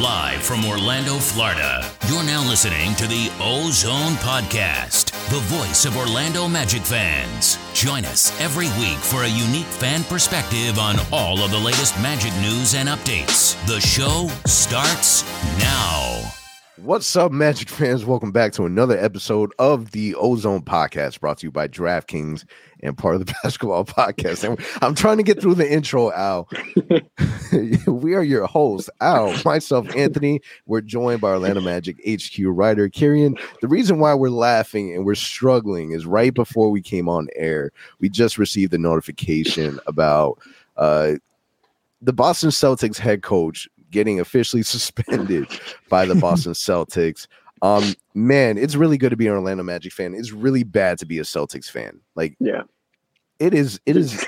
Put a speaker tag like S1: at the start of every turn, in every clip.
S1: Live from Orlando, Florida, you're now listening to the Ozone Podcast, the voice of Orlando Magic fans. Join us every week for a unique fan perspective on all of the latest Magic news and updates. The show starts now.
S2: What's up, Magic fans? Welcome back to another episode of the Ozone Podcast brought to you by DraftKings and part of the basketball podcast. And I'm trying to get through the intro, Al. we are your hosts, Al, myself, Anthony. We're joined by Orlando Magic HQ writer, Kieran. The reason why we're laughing and we're struggling is right before we came on air, we just received a notification about uh, the Boston Celtics head coach getting officially suspended by the Boston Celtics. Um, man, it's really good to be an Orlando Magic fan. It's really bad to be a Celtics fan. Like,
S3: yeah,
S2: it is. It is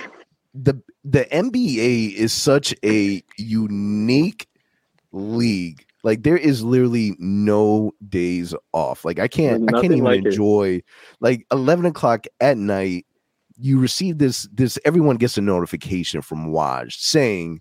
S2: the the NBA is such a unique league. Like, there is literally no days off. Like, I can't. I can't even like enjoy. It. Like, eleven o'clock at night, you receive this. This everyone gets a notification from Woj saying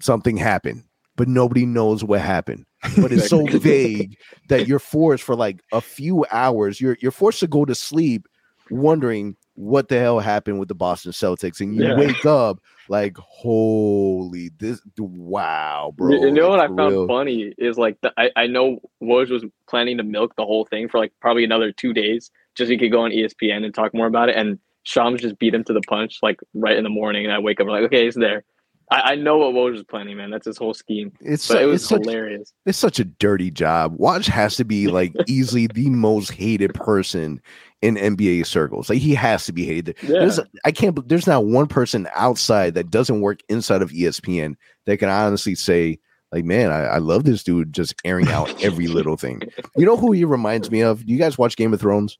S2: something happened but nobody knows what happened. But it's so vague that you're forced for like a few hours. You're you're forced to go to sleep wondering what the hell happened with the Boston Celtics, and you yeah. wake up like, holy this wow, bro.
S3: You know what I found real. funny is like the, I I know Woj was planning to milk the whole thing for like probably another two days, just so he could go on ESPN and talk more about it, and Shams just beat him to the punch like right in the morning, and I wake up like, okay, it's there. I, I know what Woj was planning, man. That's his whole scheme. It's but it was
S2: it's
S3: hilarious.
S2: Such, it's such a dirty job. Woj has to be like easily the most hated person in NBA circles. Like he has to be hated. Yeah. There's, I can't. There's not one person outside that doesn't work inside of ESPN that can honestly say, like, man, I, I love this dude just airing out every little thing. You know who he reminds me of? Do you guys watch Game of Thrones?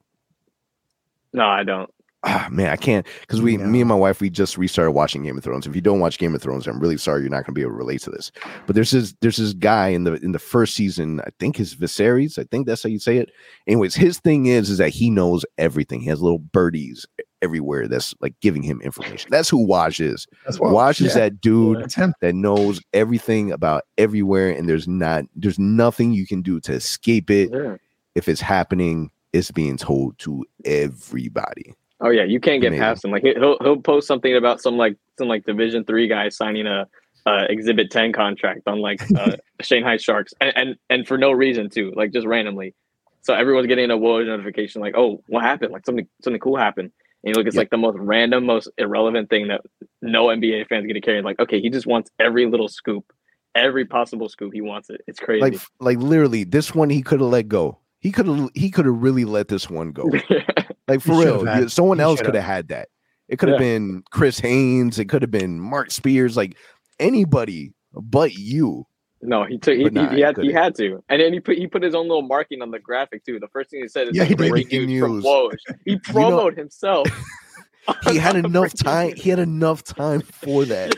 S3: No, I don't
S2: ah, man, I can't because we, me and my wife, we just restarted watching Game of Thrones. If you don't watch Game of Thrones, I'm really sorry you're not going to be able to relate to this. But there's this, there's this guy in the in the first season. I think his Viserys. I think that's how you say it. Anyways, his thing is is that he knows everything. He has little birdies everywhere that's like giving him information. That's who Woj is. That's Woj is yeah. that dude yeah. that knows everything about everywhere, and there's not there's nothing you can do to escape it. Yeah. If it's happening, it's being told to everybody.
S3: Oh yeah, you can't get Amazing. past him. Like he'll he'll post something about some like some like Division three guy signing a uh, Exhibit Ten contract on like uh, Shanghai Sharks, and, and and for no reason too, like just randomly. So everyone's getting a Woj notification, like, oh, what happened? Like something something cool happened. And you look, it's yep. like the most random, most irrelevant thing that no NBA fans get to carry. Like, okay, he just wants every little scoop, every possible scoop. He wants it. It's crazy.
S2: Like, like literally, this one he could have let go. He could have he could have really let this one go. Like for real, had, someone else could have had that. It could have yeah. been Chris Haynes. It could have been Mark Spears. Like anybody but you.
S3: No, he took. He, nah, he, had. He had to, and then he put. He put his own little marking on the graphic too. The first thing he said is,
S2: "Yeah, he breaking news from
S3: Woj." He promoted you know, himself.
S2: he had enough time. He had enough time for that.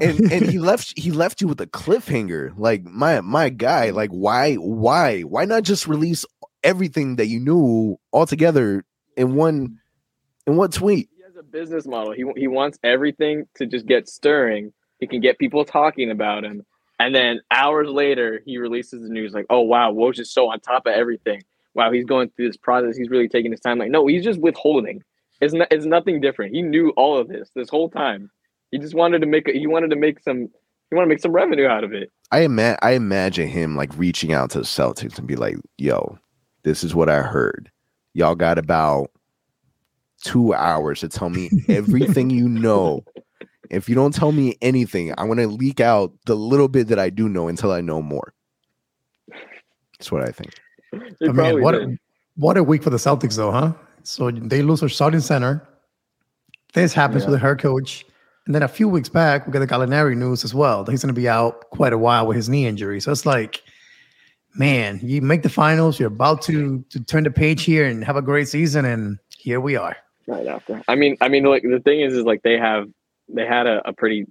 S2: and and he left he left you with a cliffhanger like my my guy like why why why not just release everything that you knew all together in one in one tweet.
S3: He has a business model. He he wants everything to just get stirring. He can get people talking about him, and then hours later he releases the news like, "Oh wow, Woj is so on top of everything. Wow, he's going through this process. He's really taking his time." Like, no, he's just withholding. It's not, it's nothing different. He knew all of this this whole time. He just wanted to make he wanted to make some he wanted to make some revenue out of it.
S2: I ima- I imagine him like reaching out to the Celtics and be like, "Yo, this is what I heard. Y'all got about two hours to tell me everything you know. If you don't tell me anything, I'm gonna leak out the little bit that I do know until I know more. That's what I think.
S4: I mean, what a, what a week for the Celtics, though, huh? So they lose their starting center. This happens yeah. with her coach. And then a few weeks back, we got the Gallinari news as well. He's going to be out quite a while with his knee injury. So it's like, man, you make the finals. You're about to to turn the page here and have a great season, and here we are.
S3: Right after. I mean, I mean, like the thing is, is like they have they had a, a pretty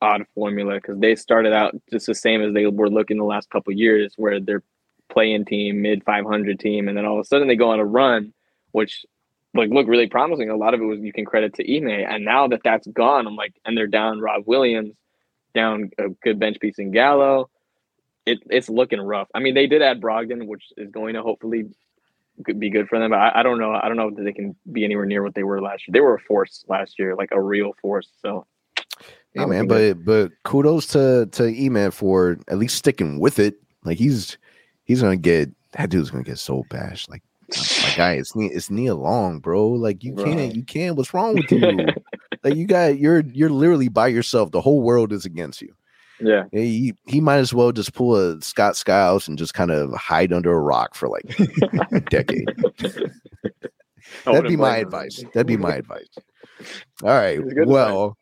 S3: odd formula because they started out just the same as they were looking the last couple years, where they're playing team, mid 500 team, and then all of a sudden they go on a run, which like look really promising. A lot of it was you can credit to Ime, and now that that's gone, I'm like, and they're down Rob Williams, down a good bench piece in Gallo it, it's looking rough. I mean, they did add Brogdon, which is going to hopefully be good for them. But I, I don't know. I don't know if they can be anywhere near what they were last year. They were a force last year, like a real force. So,
S2: yeah, man. But but kudos to to E-Man for at least sticking with it. Like he's he's gonna get that dude's gonna get so bashed. Like my guy, it's it's Nia Long, bro. Like you can't, you can't. What's wrong with you? like you got, you're you're literally by yourself. The whole world is against you.
S3: Yeah,
S2: he he might as well just pull a Scott Skiles and just kind of hide under a rock for like a decade. That'd be my advice. That'd be my advice. All right. Well,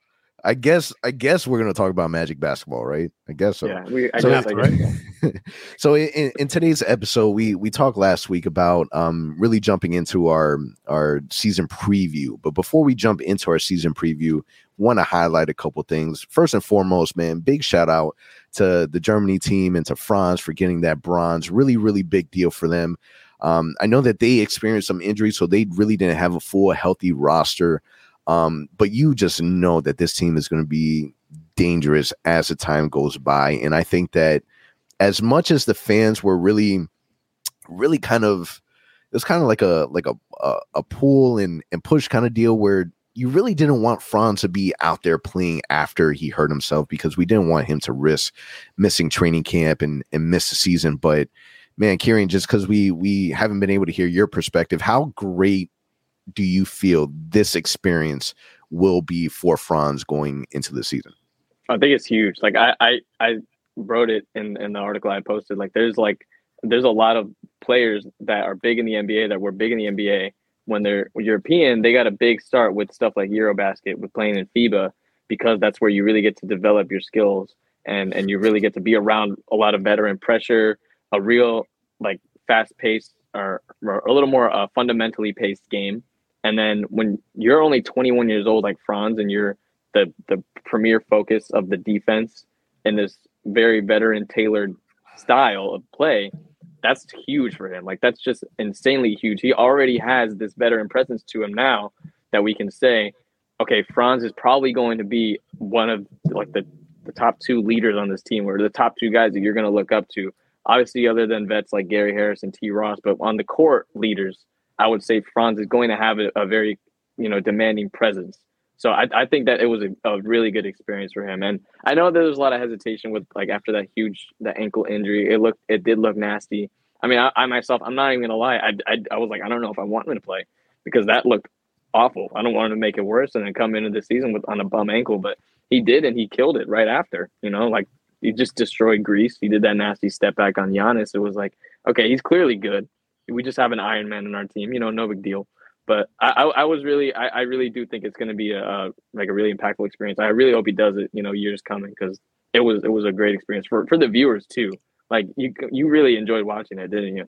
S2: I guess I guess we're gonna talk about Magic basketball, right? I guess so.
S3: Yeah, we, I
S2: so,
S3: guess, guess.
S2: so in, in today's episode, we we talked last week about um really jumping into our our season preview. But before we jump into our season preview, want to highlight a couple things. First and foremost, man, big shout out to the Germany team and to Franz for getting that bronze. Really, really big deal for them. Um, I know that they experienced some injuries, so they really didn't have a full healthy roster. Um, but you just know that this team is going to be dangerous as the time goes by. And I think that as much as the fans were really, really kind of, it was kind of like a like a a, a pull and and push kind of deal where you really didn't want Franz to be out there playing after he hurt himself because we didn't want him to risk missing training camp and and miss the season. But man, Kieran, just because we we haven't been able to hear your perspective, how great do you feel this experience will be for Franz going into the season?
S3: I think it's huge. Like I, I, I wrote it in, in the article I posted. Like there's like there's a lot of players that are big in the NBA that were big in the NBA when they're European. They got a big start with stuff like EuroBasket with playing in FIBA because that's where you really get to develop your skills and and you really get to be around a lot of veteran pressure, a real like fast paced or, or a little more uh, fundamentally paced game and then when you're only 21 years old, like Franz, and you're the the premier focus of the defense in this very veteran tailored style of play, that's huge for him. Like that's just insanely huge. He already has this veteran presence to him now that we can say, okay, Franz is probably going to be one of like the the top two leaders on this team, or the top two guys that you're going to look up to. Obviously, other than vets like Gary Harris and T. Ross, but on the court leaders, I would say Franz is going to have a, a very, you know, demanding presence. So I, I think that it was a, a, really good experience for him. And I know there was a lot of hesitation with like after that huge the ankle injury. It looked it did look nasty. I mean, I, I myself, I'm not even gonna lie. I, I I was like, I don't know if I want him to play because that looked awful. I don't want him to make it worse and then come into the season with on a bum ankle. But he did, and he killed it right after. You know, like he just destroyed Greece. He did that nasty step back on Giannis. It was like, okay, he's clearly good we just have an Iron Man in our team. You know, no big deal. But I, I, I was really, I, I, really do think it's going to be a, a, like a really impactful experience. I really hope he does it. You know, years coming because it was it was a great experience for for the viewers too. Like you you really enjoyed watching it, didn't you?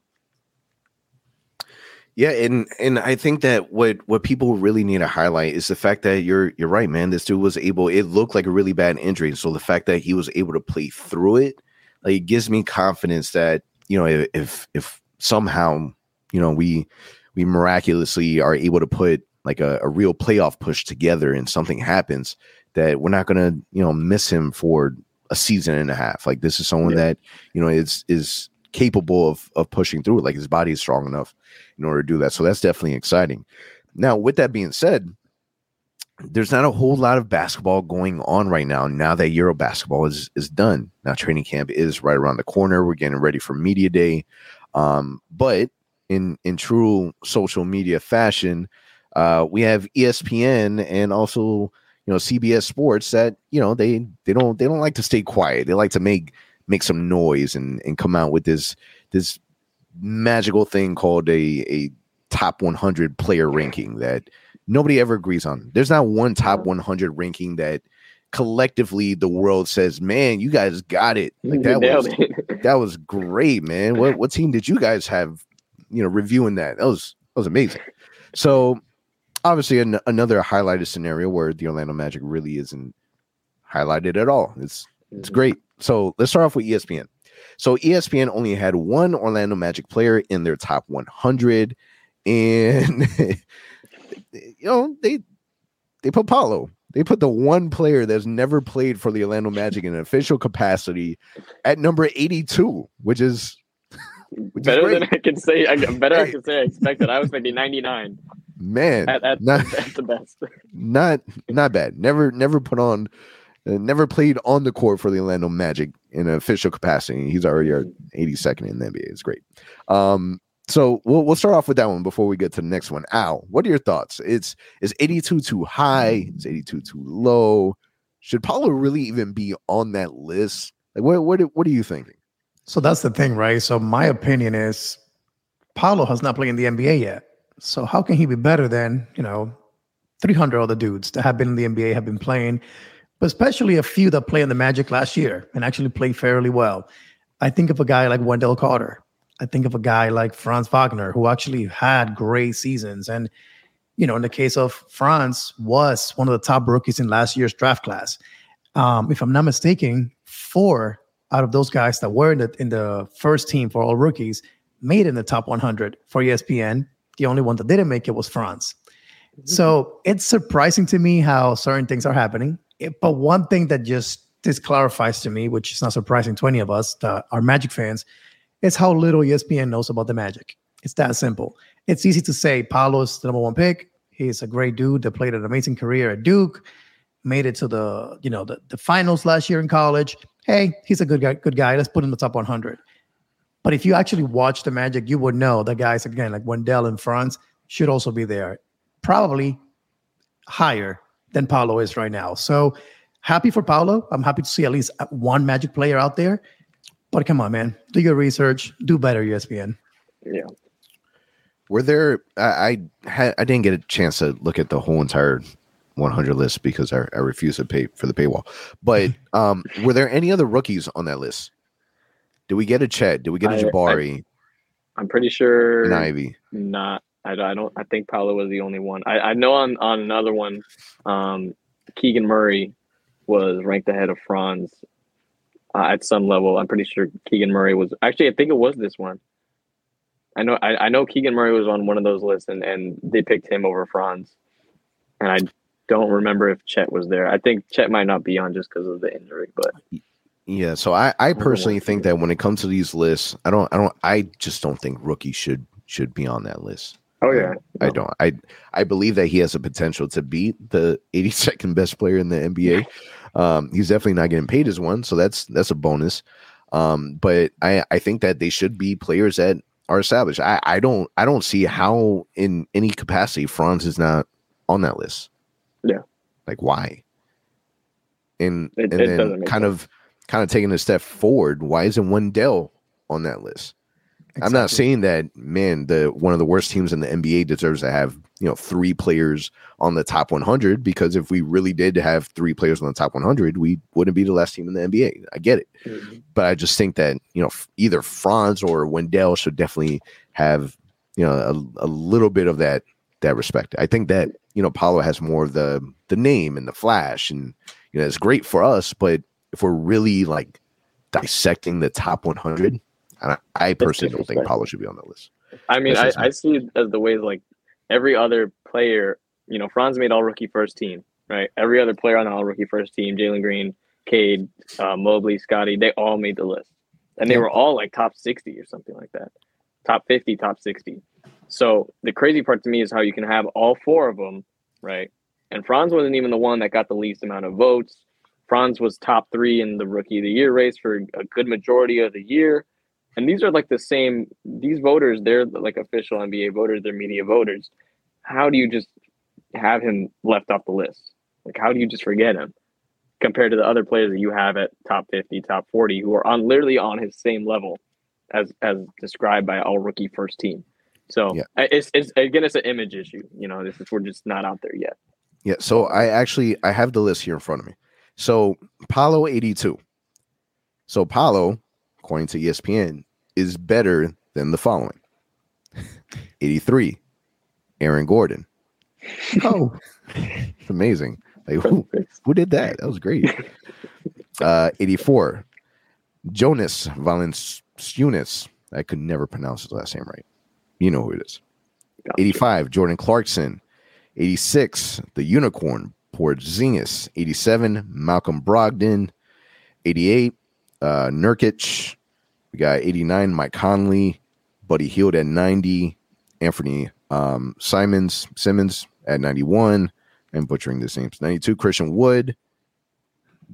S2: Yeah, and and I think that what what people really need to highlight is the fact that you're you're right, man. This dude was able. It looked like a really bad injury, so the fact that he was able to play through it, like, it gives me confidence that you know if if somehow, you know, we we miraculously are able to put like a, a real playoff push together and something happens that we're not gonna, you know, miss him for a season and a half. Like this is someone yeah. that, you know, is is capable of of pushing through it. Like his body is strong enough in order to do that. So that's definitely exciting. Now, with that being said, there's not a whole lot of basketball going on right now. Now that Euro basketball is is done, now training camp is right around the corner. We're getting ready for media day. Um, but in in true social media fashion, uh, we have ESPN and also you know CBS Sports that you know they they don't they don't like to stay quiet. They like to make make some noise and and come out with this this magical thing called a a top 100 player ranking that nobody ever agrees on. There's not one top 100 ranking that collectively the world says, "Man, you guys got it." Like that was it. that was great, man. What what team did you guys have? You know, reviewing that that was that was amazing. So obviously, an, another highlighted scenario where the Orlando Magic really isn't highlighted at all. It's it's mm-hmm. great. So let's start off with ESPN. So ESPN only had one Orlando Magic player in their top 100, and you know they they put Paolo They put the one player that's never played for the Orlando Magic in an official capacity at number 82, which is
S3: which better is than I can say. I, better hey. I can say I expected. I was thinking 99.
S2: Man,
S3: at, at, not, at the best.
S2: Not not bad. Never never put on, uh, never played on the court for the Orlando Magic in an official capacity. He's already at 82nd in the NBA. It's great. Um, so we'll we'll start off with that one before we get to the next one. Al, what are your thoughts? It's is 82 too high? Is 82 too low? Should Paolo really even be on that list? Like what what what are you thinking?
S4: So that's the thing, right? So my opinion is Paolo has not played in the NBA yet. So how can he be better than, you know, 300 other dudes that have been in the NBA, have been playing, but especially a few that played in the Magic last year and actually played fairly well. I think of a guy like Wendell Carter. I think of a guy like Franz Wagner, who actually had great seasons. And, you know, in the case of Franz, was one of the top rookies in last year's draft class. Um, if I'm not mistaken, four out of those guys that were in the in the first team for all rookies made in the top 100 for ESPN. The only one that didn't make it was Franz. Mm-hmm. So it's surprising to me how certain things are happening. It, but one thing that just this clarifies to me, which is not surprising to any of us that are Magic fans, is how little ESPN knows about the Magic. It's that simple. It's easy to say Paolo's the number one pick. He's a great dude that played an amazing career at Duke, made it to the you know the, the finals last year in college. Hey, he's a good guy. Good guy. Let's put him in the top 100. But if you actually watch the Magic, you would know the guys again like Wendell and Franz should also be there, probably higher than Paolo is right now. So happy for Paolo. I'm happy to see at least one Magic player out there but come on, man, do your research, do better, ESPN.
S3: Yeah.
S2: Were there? I, I had I didn't get a chance to look at the whole entire 100 list because I, I refuse to pay for the paywall. But um, were there any other rookies on that list? Did we get a Chet? Did we get a Jabari?
S3: I, am pretty sure.
S2: An Ivey.
S3: Not. I, I don't. I think Paolo was the only one. I, I know on on another one, um, Keegan Murray was ranked ahead of Franz uh, at some level. I'm pretty sure Keegan Murray was actually. I think it was this one. I know. I, I know Keegan Murray was on one of those lists, and and they picked him over Franz. And I don't remember if Chet was there. I think Chet might not be on just because of the injury, but.
S2: Yeah, so I, I personally think that when it comes to these lists, I don't I don't I just don't think rookie should should be on that list.
S3: Oh yeah.
S2: I don't. I I believe that he has a potential to beat the 82nd best player in the NBA. Um, he's definitely not getting paid as one, so that's that's a bonus. Um, but I I think that they should be players that are established. I I don't I don't see how in any capacity Franz is not on that list.
S3: Yeah,
S2: like why? And it, and it then kind sense. of kind of taking a step forward. Why isn't Wendell on that list? Exactly. I'm not saying that man, the one of the worst teams in the NBA deserves to have you know three players on the top 100 because if we really did have three players on the top 100, we wouldn't be the last team in the NBA. I get it, mm-hmm. but I just think that you know either Franz or Wendell should definitely have you know a, a little bit of that that respect. I think that you know Paolo has more of the the name and the flash, and you know it's great for us. But if we're really like dissecting the top 100, I, I personally don't think Paolo should be on that list.
S3: I mean, I, I see it as the way like every other player, you know, Franz made all rookie first team, right? Every other player on the all rookie first team, Jalen Green, Cade, uh, Mobley, Scotty, they all made the list. And they were all like top 60 or something like that. Top 50, top 60. So the crazy part to me is how you can have all four of them, right? And Franz wasn't even the one that got the least amount of votes. Franz was top three in the rookie of the year race for a good majority of the year. And these are like the same, these voters, they're like official NBA voters, they're media voters. How do you just have him left off the list? Like, how do you just forget him compared to the other players that you have at top 50, top 40, who are on literally on his same level as as described by all rookie first team? So yeah. it's, it's again, it's an image issue. You know, this is we're just not out there yet.
S2: Yeah. So I actually I have the list here in front of me. So Paolo 82. So Paolo, according to ESPN, is better than the following 83, Aaron Gordon.
S4: Oh,
S2: it's amazing. Like, who, who did that? That was great. Uh, 84, Jonas Valanciunas. I could never pronounce his last name right. You know who it is. 85, Jordan Clarkson. 86, the unicorn, Porzingis, 87. Malcolm Brogdon, 88. Uh, Nurkic, we got 89. Mike Conley, Buddy Hield at 90. Anthony um, Simons, Simmons at 91. I'm butchering the names. 92. Christian Wood,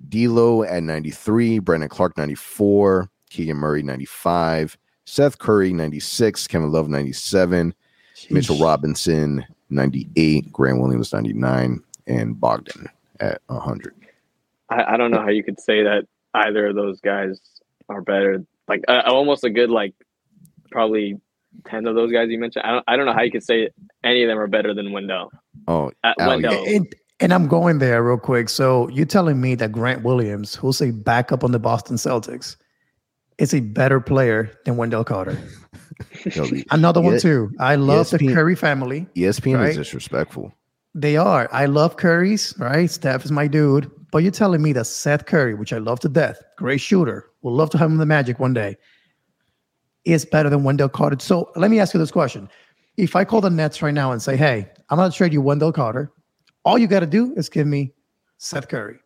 S2: D'Lo at 93. Brandon Clarke 94. Keegan Murray, 95. Seth Curry, 96. Kevin Love, 97. Jeez. Mitchell Robinson, 98. Grant Williams, 99. And Bogdan at 100.
S3: I, I don't know how you could say that either of those guys are better. Like uh, almost a good like probably ten of those guys you mentioned. I don't I don't know how you could say any of them are better than Wendell.
S2: Oh,
S3: uh, Wendell.
S4: And, and I'm going there real quick. So you're telling me that Grant Williams, who's a backup on the Boston Celtics, is a better player than Wendell Carter? Another one too. I love ESPN, the Curry family.
S2: ESPN right? is disrespectful.
S4: They are. I love Curry's, right? Steph is my dude. But you're telling me that Seth Curry, which I love to death, great shooter, will love to have him in the Magic one day, is better than Wendell Carter. So let me ask you this question. If I call the Nets right now and say, hey, I'm going to trade you Wendell Carter, all you got to do is give me Seth Curry.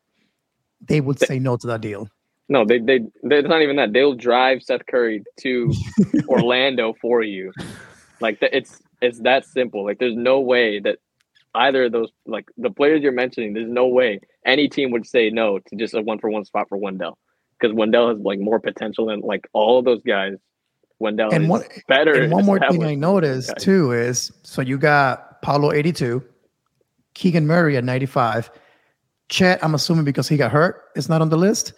S4: They would say no to that deal.
S3: No, they they it's not even that. They'll drive Seth Curry to Orlando for you. Like it's it's that simple. Like there's no way that either of those like the players you're mentioning, there's no way any team would say no to just a one for one spot for Wendell. Because Wendell has like more potential than like all of those guys. Wendell and one, better.
S4: And one more thing I noticed too is so you got Paolo 82, Keegan Murray at 95. Chet, I'm assuming because he got hurt, is not on the list.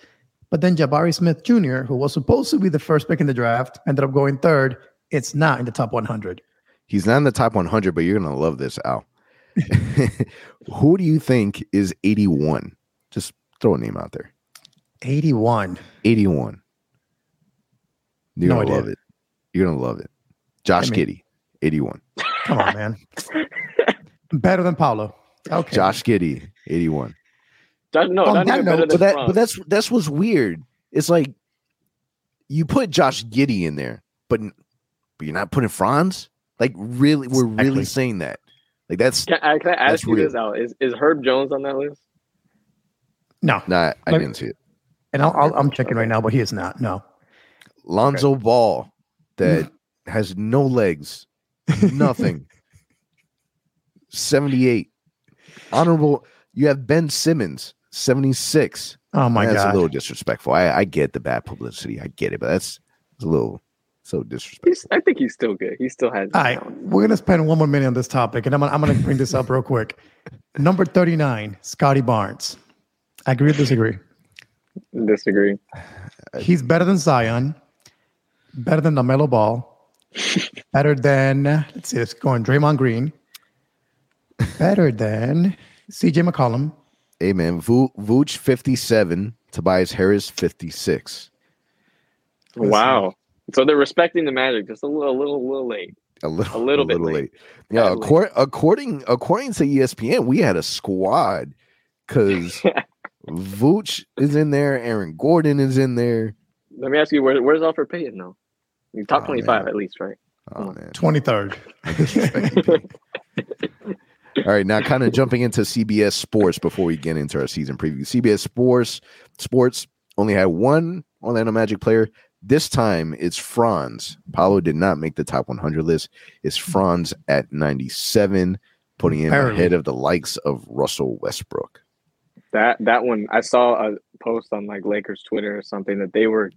S4: But then Jabari Smith Jr., who was supposed to be the first pick in the draft, ended up going third. It's not in the top 100.
S2: He's not in the top 100, but you're going to love this, Al. Who do you think is 81? Just throw a name out there.
S4: 81.
S2: 81. You're no gonna idea. love it. You're gonna love it. Josh I mean, Giddey, 81.
S4: Come on, man. better than Paolo. Okay.
S2: Josh Giddey, 81.
S3: That, no, not even better
S2: but, that, but that's that's what's weird. It's like you put Josh Giddey in there, but but you're not putting Franz. Like really, we're exactly. really saying that. Like that's.
S3: Can I, can I ask you real. this out? Is is Herb Jones on that list?
S4: No,
S2: nah, I didn't see it.
S4: And i am checking right now, but he is not. No.
S2: Lonzo okay. Ball, that has no legs, nothing. Seventy-eight. Honorable. You have Ben Simmons, seventy-six.
S4: Oh my
S2: that's
S4: god,
S2: that's a little disrespectful. I, I get the bad publicity. I get it, but that's, that's a little so disrespectful.
S3: He's, I think he's still good. He still has.
S4: All right, we're gonna spend one more minute on this topic, and I'm gonna, I'm gonna bring this up real quick. Number thirty nine, Scotty Barnes. I Agree or disagree?
S3: Disagree.
S4: He's better than Zion. Better than LaMelo Ball. better than let's see, it's going Draymond Green. Better than CJ McCollum.
S2: Hey man, Vooch fifty seven, Tobias Harris fifty six.
S3: Wow. So they're respecting the Magic just a little, a little, little late.
S2: A little,
S3: a little
S2: a
S3: bit late. late.
S2: Yeah, according, according according to ESPN, we had a squad because Vooch is in there, Aaron Gordon is in there.
S3: Let me ask you, where, where's Elfrid Payton now? You top oh, twenty five at least, right?
S2: Oh
S4: twenty third.
S2: All right, now kind of jumping into CBS Sports before we get into our season preview. CBS Sports Sports only had one Orlando Magic player this time it's Franz. Paolo did not make the top 100 list. It's Franz at 97, putting him Apparently. ahead of the likes of Russell Westbrook.
S3: That that one I saw a post on like Lakers Twitter or something that they were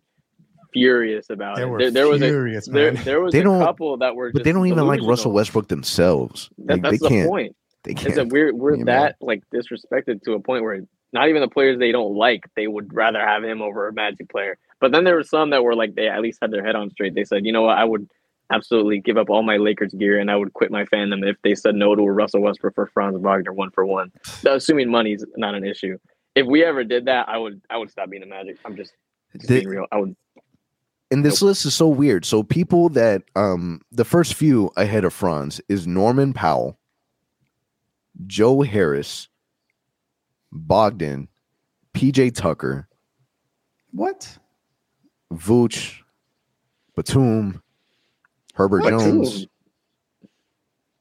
S3: furious about
S4: they
S3: it.
S4: Were
S3: there, there
S4: furious,
S3: was a there, there, was
S2: they
S3: a couple that were
S2: but they don't even like Russell Westbrook themselves.
S3: That,
S2: like,
S3: that's
S2: the
S3: can't, point.
S2: They can't.
S3: that we're we're that like disrespected to a point where not even the players they don't like, they would rather have him over a Magic player. But then there were some that were like they at least had their head on straight. They said, you know what, I would absolutely give up all my Lakers gear and I would quit my fandom if they said no to a Russell Westbrook for Franz Wagner one for one. Assuming money's not an issue. If we ever did that, I would I would stop being a Magic. I'm just, just the, being real. I would.
S2: And this nope. list is so weird. So people that um the first few ahead of Franz is Norman Powell, Joe Harris, Bogdan, PJ Tucker.
S4: What?
S2: Vooch, Batum, Herbert Batum. Jones.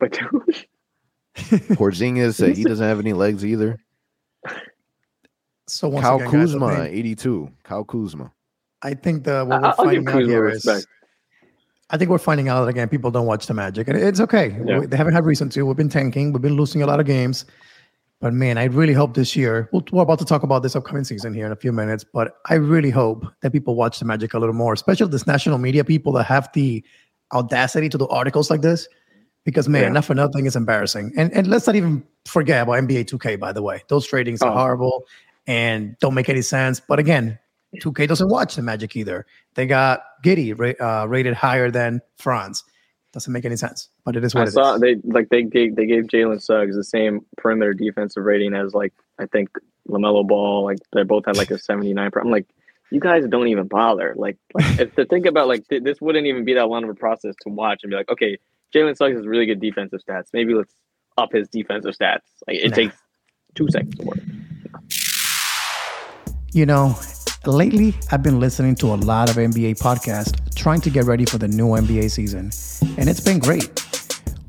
S3: Batum.
S2: Porzingis, uh, he doesn't have any legs either. So once Kyle again, Kuzma, guys, think, 82. Kyle Kuzma.
S4: I think the what we're I'll finding out here is, I think we're finding out that again people don't watch the Magic, and it's okay. Yeah. We, they haven't had reason to. We've been tanking. We've been losing a lot of games. But man, I really hope this year, we we're about to talk about this upcoming season here in a few minutes, but I really hope that people watch the Magic a little more, especially this national media people that have the audacity to do articles like this. Because man, yeah. not for nothing is embarrassing. And and let's not even forget about NBA 2K, by the way. Those ratings oh. are horrible and don't make any sense. But again, 2K doesn't watch the Magic either. They got Giddey uh, rated higher than Franz. Doesn't make any sense, but it is what I saw.
S3: They like they gave they gave Jalen Suggs the same perimeter defensive rating as like I think LaMelo Ball. Like they both had like a seventy nine. I'm like, you guys don't even bother. Like, like to think about like th- this wouldn't even be that long of a process to watch and be like, okay, Jalen Suggs has really good defensive stats. Maybe let's up his defensive stats. Like it nah. takes two seconds to work.
S4: You know, lately I've been listening to a lot of NBA podcasts trying to get ready for the new NBA season, and it's been great.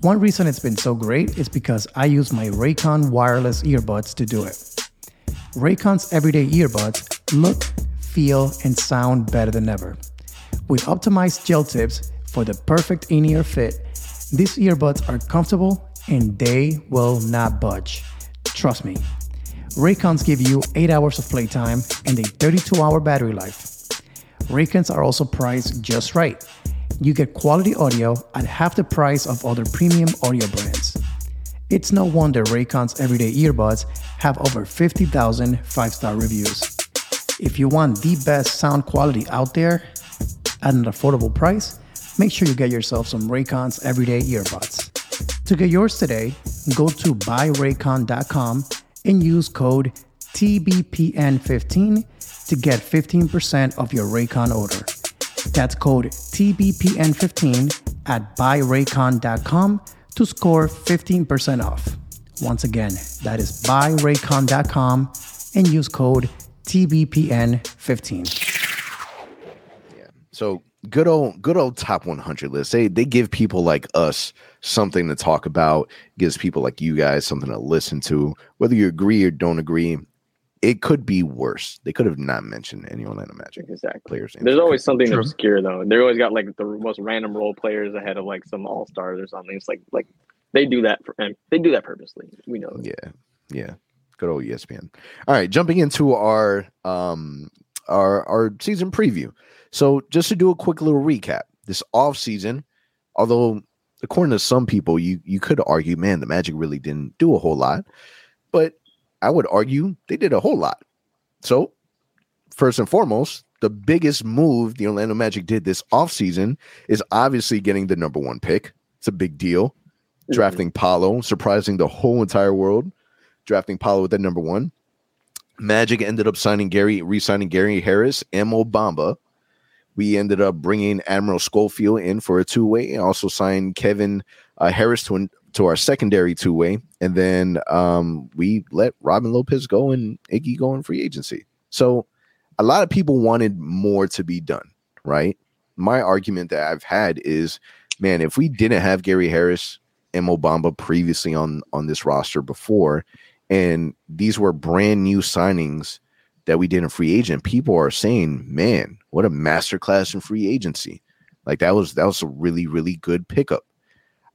S4: One reason it's been so great is because I use my Raycon wireless earbuds to do it. Raycon's everyday earbuds look, feel, and sound better than ever. With optimized gel tips for the perfect in ear fit, these earbuds are comfortable and they will not budge. Trust me. Raycons give you 8 hours of playtime and a 32 hour battery life. Raycons are also priced just right. You get quality audio at half the price of other premium audio brands. It's no wonder Raycon's everyday earbuds have over 50,000 five star reviews. If you want the best sound quality out there at an affordable price, make sure you get yourself some Raycon's everyday earbuds. To get yours today, go to buyraycon.com and use code TBPN15 to get 15% of your Raycon order. That's code TBPN15 at buyraycon.com to score 15% off. Once again, that is buyraycon.com and use code TBPN15.
S2: Yeah. So good old good old top 100 list. They they give people like us something to talk about, gives people like you guys something to listen to, whether you agree or don't agree it could be worse. They could have not mentioned any Orlando Magic
S3: exactly. players. There's always something True. obscure though. They always got like the most random role players ahead of like some all stars or something. It's like like they do that for and they do that purposely. We know.
S2: Yeah, yeah. Good old ESPN. All right, jumping into our um our our season preview. So just to do a quick little recap, this off season, although according to some people, you you could argue, man, the Magic really didn't do a whole lot, but I would argue they did a whole lot. So, first and foremost, the biggest move the Orlando Magic did this offseason is obviously getting the number one pick. It's a big deal. Mm-hmm. Drafting Paolo, surprising the whole entire world. Drafting Paolo with that number one. Magic ended up signing Gary, re-signing Gary Harris and Bamba. We ended up bringing Admiral Schofield in for a two-way, and also signed Kevin uh, Harris to to our secondary two way, and then um, we let Robin Lopez go and Iggy go in free agency. So a lot of people wanted more to be done, right? My argument that I've had is, man, if we didn't have Gary Harris and Bamba previously on on this roster before, and these were brand new signings that we did in free agent, people are saying, man, what a masterclass in free agency. Like that was that was a really really good pickup.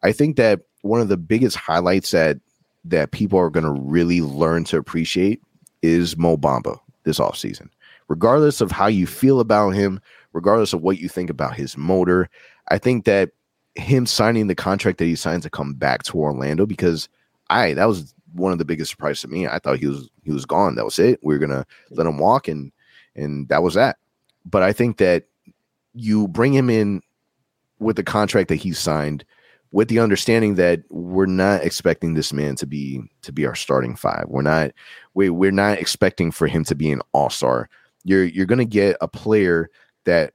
S2: I think that one of the biggest highlights that that people are going to really learn to appreciate is Mo Bamba this offseason. Regardless of how you feel about him, regardless of what you think about his motor, I think that him signing the contract that he signed to come back to Orlando because I that was one of the biggest surprises to me. I thought he was he was gone. That was it. We are gonna let him walk and and that was that. But I think that you bring him in with the contract that he signed with the understanding that we're not expecting this man to be to be our starting five. We're not we we're not expecting for him to be an all-star. You're you're gonna get a player that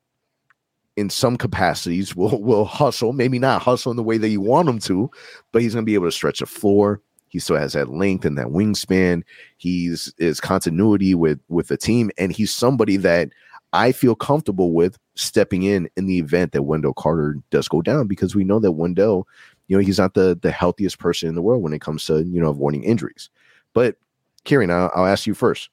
S2: in some capacities will will hustle, maybe not hustle in the way that you want him to, but he's gonna be able to stretch the floor. He still has that length and that wingspan. He's is continuity with with the team, and he's somebody that I feel comfortable with stepping in in the event that Wendell Carter does go down because we know that Wendell, you know, he's not the the healthiest person in the world when it comes to you know avoiding injuries. But Kieran, I'll, I'll ask you first.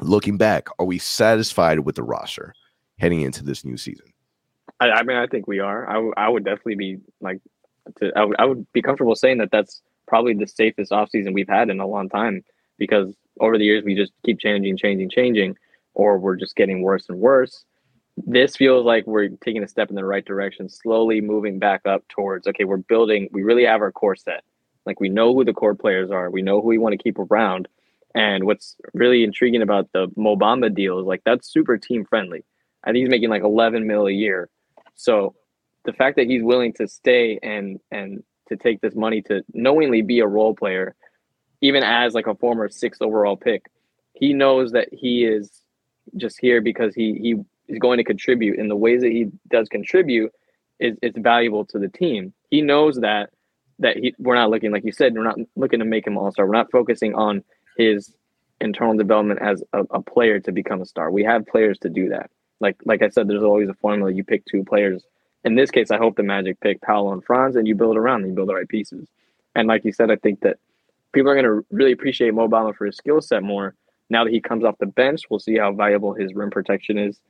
S2: looking back, are we satisfied with the roster heading into this new season?
S3: I, I mean, I think we are. I, w- I would definitely be like, to, I, w- I would be comfortable saying that that's probably the safest offseason we've had in a long time because over the years we just keep changing, changing, changing, or we're just getting worse and worse. This feels like we're taking a step in the right direction, slowly moving back up towards okay, we're building, we really have our core set. Like we know who the core players are, we know who we want to keep around. And what's really intriguing about the Mo Bamba deal is like that's super team friendly. I think he's making like 11 mil a year. So the fact that he's willing to stay and and to take this money to knowingly be a role player, even as like a former sixth overall pick, he knows that he is just here because he he is going to contribute in the ways that he does contribute is it's valuable to the team. He knows that that he we're not looking like you said we're not looking to make him all star. We're not focusing on his internal development as a, a player to become a star. We have players to do that. Like like I said, there's always a formula. You pick two players in this case, I hope the Magic pick Paolo and Franz, and you build around them, you build the right pieces. And like you said, I think that people are going to really appreciate Mo Bamba for his skill set more now that he comes off the bench. We'll see how valuable his rim protection is.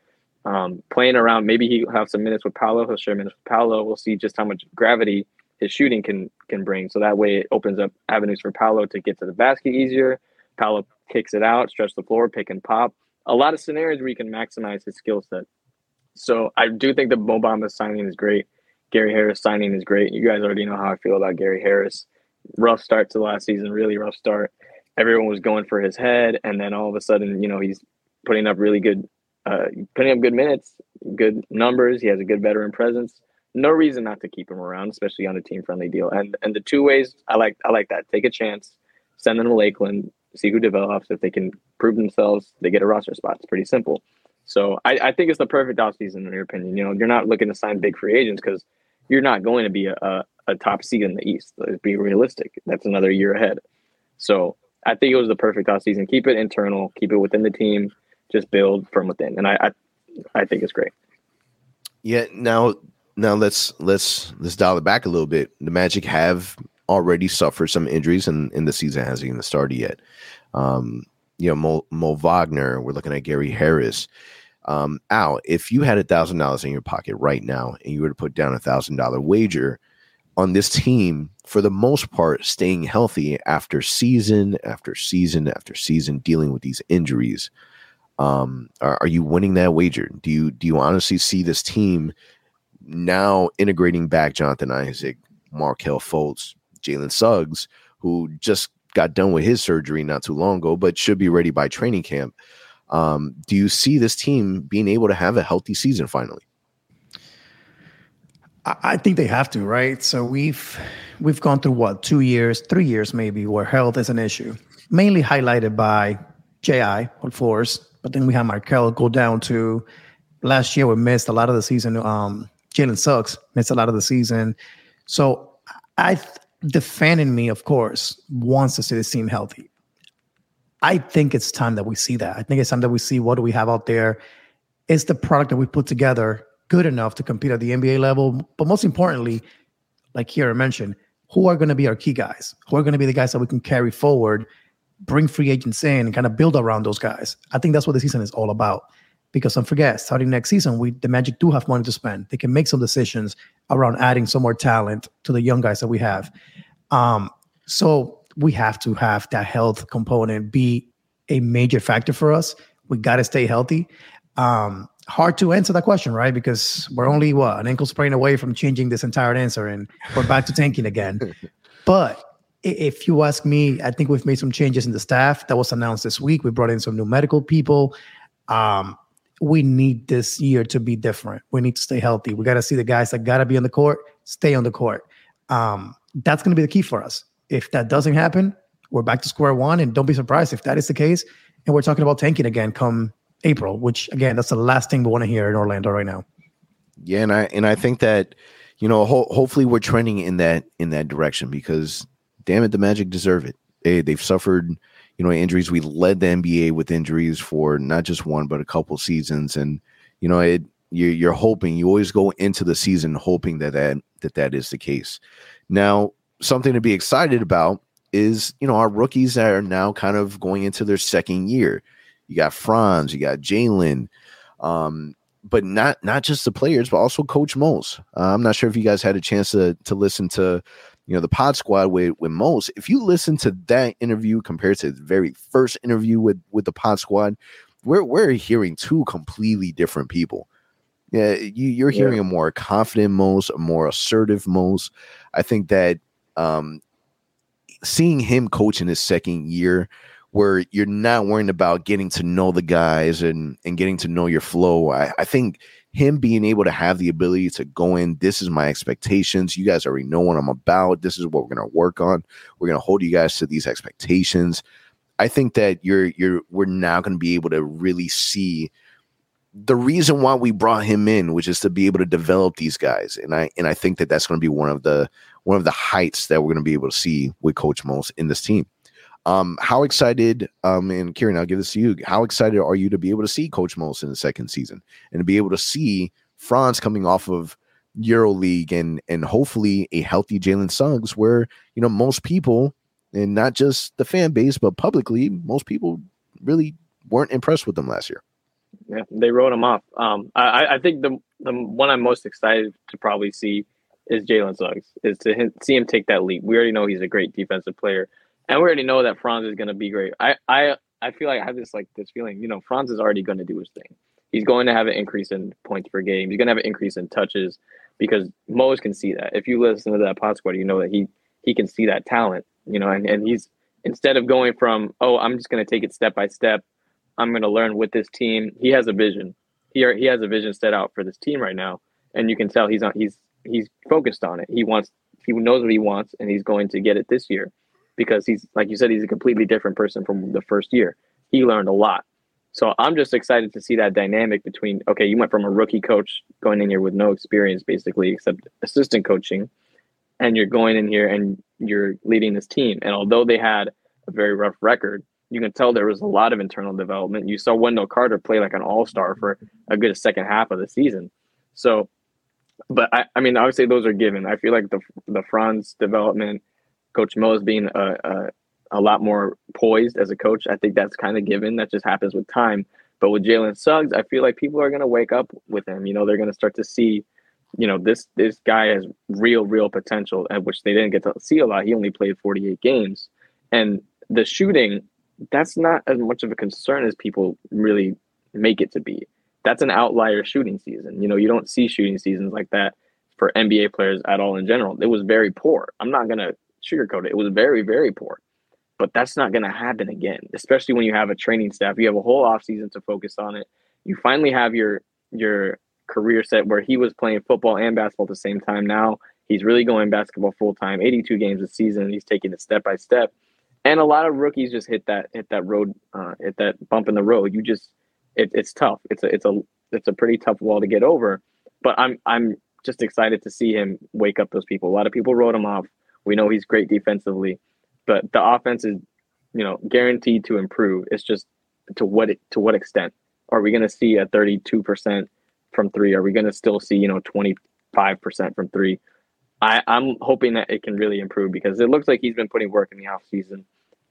S3: Um, playing around, maybe he'll have some minutes with Paolo. He'll share minutes with Paolo. We'll see just how much gravity his shooting can can bring. So that way, it opens up avenues for Paolo to get to the basket easier. Paolo kicks it out, stretch the floor, pick and pop. A lot of scenarios where you can maximize his skill set. So I do think the Mo Bamba signing is great. Gary Harris signing is great. You guys already know how I feel about Gary Harris. Rough start to last season, really rough start. Everyone was going for his head, and then all of a sudden, you know, he's putting up really good, uh, putting up good minutes, good numbers. He has a good veteran presence. No reason not to keep him around, especially on a team friendly deal. And and the two ways I like I like that. Take a chance, send them to Lakeland, see who develops. If they can prove themselves, they get a roster spot. It's pretty simple. So I, I think it's the perfect offseason in your opinion. You know, you're not looking to sign big free agents because you're not going to be a, a, a, top seed in the East. Let's be realistic. That's another year ahead. So I think it was the perfect offseason. Keep it internal, keep it within the team, just build from within. And I, I I think it's great.
S2: Yeah, now now let's let's let's dial it back a little bit. The Magic have already suffered some injuries and, the season hasn't even started yet. Um, you know, Mo, Mo Wagner, we're looking at Gary Harris. Um, Al, if you had a thousand dollars in your pocket right now and you were to put down a thousand dollar wager on this team, for the most part, staying healthy after season after season after season, dealing with these injuries, um, are, are you winning that wager? Do you do you honestly see this team now integrating back Jonathan Isaac, Markelle Fultz, Jalen Suggs, who just got done with his surgery not too long ago, but should be ready by training camp? Um, do you see this team being able to have a healthy season finally?
S4: I think they have to, right? So we've we've gone through what two years, three years maybe, where health is an issue, mainly highlighted by Ji on force, but then we have Markelle go down to last year. We missed a lot of the season. Um, Jalen Suggs missed a lot of the season, so I the fan in me, of course, wants to see this team healthy. I think it's time that we see that. I think it's time that we see what do we have out there. Is the product that we put together good enough to compete at the NBA level? But most importantly, like here mentioned, who are going to be our key guys? Who are going to be the guys that we can carry forward, bring free agents in, and kind of build around those guys? I think that's what the season is all about. Because don't forget, starting next season, we the Magic do have money to spend. They can make some decisions around adding some more talent to the young guys that we have. Um, so we have to have that health component be a major factor for us. We got to stay healthy. Um, hard to answer that question, right? Because we're only what an ankle sprain away from changing this entire answer, and we're back to tanking again. but if you ask me, I think we've made some changes in the staff that was announced this week. We brought in some new medical people. Um, we need this year to be different. We need to stay healthy. We got to see the guys that got to be on the court stay on the court. Um, that's going to be the key for us. If that doesn't happen, we're back to square one. And don't be surprised if that is the case. And we're talking about tanking again come April, which again, that's the last thing we want to hear in Orlando right now.
S2: Yeah, and I and I think that you know ho- hopefully we're trending in that in that direction because damn it, the Magic deserve it. They they've suffered you know injuries. We led the NBA with injuries for not just one but a couple seasons, and you know it. You're, you're hoping you always go into the season hoping that that that that is the case. Now, something to be excited about is, you know, our rookies are now kind of going into their second year. you got Franz, you got Jalen, um, but not not just the players, but also Coach Mose. Uh, I'm not sure if you guys had a chance to to listen to you know the Pod Squad with with Mose. If you listen to that interview compared to the very first interview with with the Pod Squad, we're we're hearing two completely different people. Yeah, you, you're hearing yeah. a more confident Mose, a more assertive Mose. I think that um, seeing him coach in his second year, where you're not worrying about getting to know the guys and and getting to know your flow, I, I think him being able to have the ability to go in, this is my expectations. You guys already know what I'm about. This is what we're going to work on. We're going to hold you guys to these expectations. I think that you're you're we're now going to be able to really see the reason why we brought him in, which is to be able to develop these guys, and I and I think that that's going to be one of the one of the heights that we're going to be able to see with Coach Mose in this team. Um, how excited, um, and Kieran, I'll give this to you. How excited are you to be able to see Coach Mose in the second season and to be able to see Franz coming off of EuroLeague and and hopefully a healthy Jalen Suggs, where you know most people and not just the fan base, but publicly, most people really weren't impressed with them last year.
S3: Yeah, they wrote him off. Um, I, I think the the one I'm most excited to probably see is Jalen Suggs. Is to him, see him take that leap. We already know he's a great defensive player, and we already know that Franz is going to be great. I I I feel like I have this like this feeling. You know, Franz is already going to do his thing. He's going to have an increase in points per game. He's going to have an increase in touches because Mose can see that. If you listen to that pod squad, you know that he he can see that talent. You know, and and he's instead of going from oh I'm just going to take it step by step I'm going to learn with this team. He has a vision. He he has a vision set out for this team right now, and you can tell he's on. He's he's focused on it. He wants. He knows what he wants, and he's going to get it this year, because he's like you said, he's a completely different person from the first year. He learned a lot. So I'm just excited to see that dynamic between okay, you went from a rookie coach going in here with no experience basically except assistant coaching, and you're going in here and you're leading this team. And although they had a very rough record, you can tell there was a lot of internal development. You saw Wendell Carter play like an all star for a good second half of the season. So, but I, I mean, obviously those are given. I feel like the the Franz development, Coach Mose being a, a, a lot more poised as a coach, I think that's kind of given. That just happens with time. But with Jalen Suggs, I feel like people are going to wake up with him. You know, they're going to start to see, you know, this this guy has real, real potential, at which they didn't get to see a lot. He only played 48 games, and the shooting that's not as much of a concern as people really make it to be. That's an outlier shooting season. You know, you don't see shooting seasons like that for NBA players at all in general. It was very poor. I'm not going to sugarcoat it. It was very, very poor. But that's not going to happen again, especially when you have a training staff. You have a whole offseason to focus on it. You finally have your your career set where he was playing football and basketball at the same time. Now he's really going basketball full time, 82 games a season. He's taking it step by step and a lot of rookies just hit that hit that road uh, hit that bump in the road. You just it, it's tough. It's a it's a it's a pretty tough wall to get over. But I'm I'm just excited to see him wake up those people. A lot of people wrote him off. We know he's great defensively, but the offense is you know guaranteed to improve. It's just to what to what extent are we going to see a 32 percent from three? Are we going to still see you know 25 percent from three? I, I'm hoping that it can really improve because it looks like he's been putting work in the off season.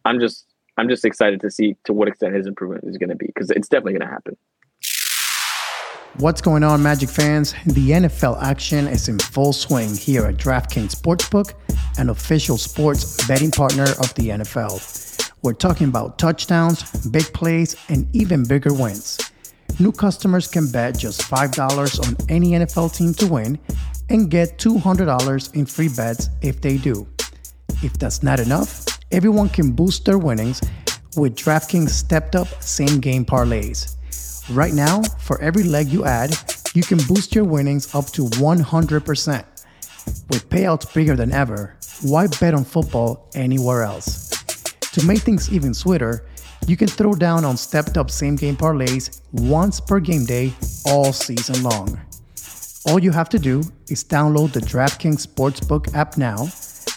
S3: I'm just I'm just excited to see to what extent his improvement is going to be because it's definitely going to happen.
S4: What's going on, Magic fans? The NFL action is in full swing here at DraftKings Sportsbook, an official sports betting partner of the NFL. We're talking about touchdowns, big plays, and even bigger wins. New customers can bet just $5 on any NFL team to win and get $200 in free bets if they do. If that's not enough, everyone can boost their winnings with DraftKings stepped up same game parlays. Right now, for every leg you add, you can boost your winnings up to 100%. With payouts bigger than ever, why bet on football anywhere else? To make things even sweeter, you can throw down on stepped up same game parlays once per game day all season long. All you have to do is download the DraftKings Sportsbook app now